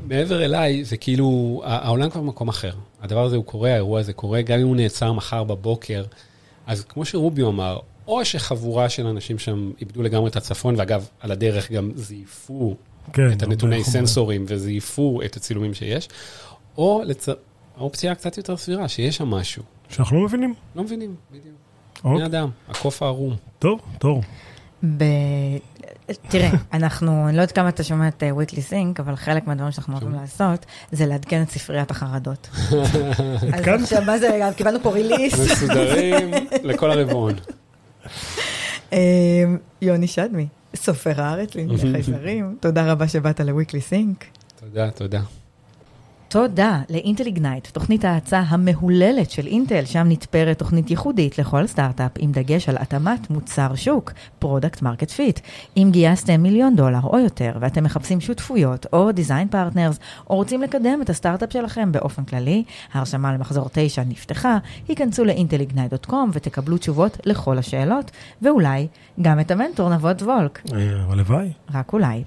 מעבר אליי, זה כאילו, העולם כבר במקום אחר. הדבר הזה הוא קורה, האירוע הזה קורה, גם אם הוא נעצר מחר בבוקר. אז כמו שרוביו אמר, או שחבורה של אנשים שם איבדו לגמרי את הצפון, ואגב, על הדרך גם זייפו כן, את הנתוני. סנסורים וזייפו את הצילומים שיש, או לצ... האופציה הקצת יותר סבירה, שיש שם משהו. שאנחנו לא מבינים. לא מבינים, בדיוק. אוקיי. בני אדם, הקוף הערום. טוב, טוב. ב... תראה, אנחנו, אני לא יודעת כמה אתה שומע את וויקלי סינק, אבל חלק מהדברים שאנחנו אוהבים לעשות, זה לעדכן את ספריית החרדות. [laughs] אז? עכשיו, מה זה, קיבלנו פה ריליס. מסודרים לכל הרבעון. [laughs] אה, יוני שדמי, סופר הארץ לענייני [laughs] חייזרים, תודה רבה שבאת לוויקלי סינק. תודה, תודה. תודה לאינטל איגנייט, תוכנית ההאצה המהוללת של אינטל, שם נתפרת תוכנית ייחודית לכל סטארט-אפ, עם דגש על התאמת מוצר שוק, product market fit. אם גייסתם מיליון דולר או יותר, ואתם מחפשים שותפויות או design partners, או רוצים לקדם את הסטארט-אפ שלכם באופן כללי, ההרשמה למחזור 9 נפתחה, היכנסו לאינטליגנייט.com ותקבלו תשובות לכל השאלות, ואולי גם את המנטור נבות וולק. אה, הלוואי. רק אולי.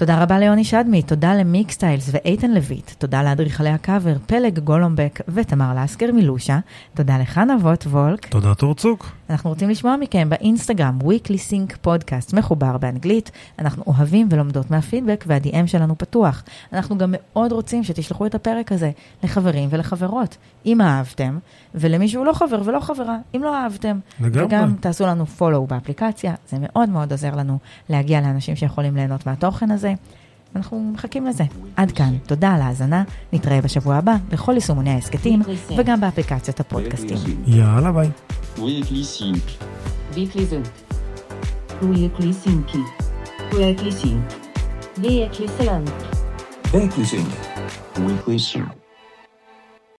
תודה רבה ליוני שדמי, תודה למיקסטיילס ואיתן לויט, תודה לאדריכלי הקאבר, פלג גולומבק ותמר לסקר מלושה, תודה לך נבות וולק. תודה, תורצוק. אנחנו רוצים לשמוע מכם באינסטגרם, weekly sync podcast מחובר באנגלית. אנחנו אוהבים ולומדות מהפידבק וה-DM שלנו פתוח. אנחנו גם מאוד רוצים שתשלחו את הפרק הזה לחברים ולחברות, אם אהבתם, ולמי שהוא לא חבר ולא חברה, אם לא אהבתם. לגמרי. וגם תעשו לנו follow באפליקציה, זה מאוד מאוד עוזר לנו להגיע לאנשים שיכולים ליהנות מהתוכן הזה. אנחנו מחכים לזה. עד כאן, תודה על ההאזנה, נתראה בשבוע הבא בכל יישומוני ההסכתים וגם באפליקציות הפודקאסטים. יאללה, ביי. Weekly Sync. Weekly Sync. Weekly Sync. Weekly Sync. Virkelig sant. Virkelig Sync. Weekly Sync.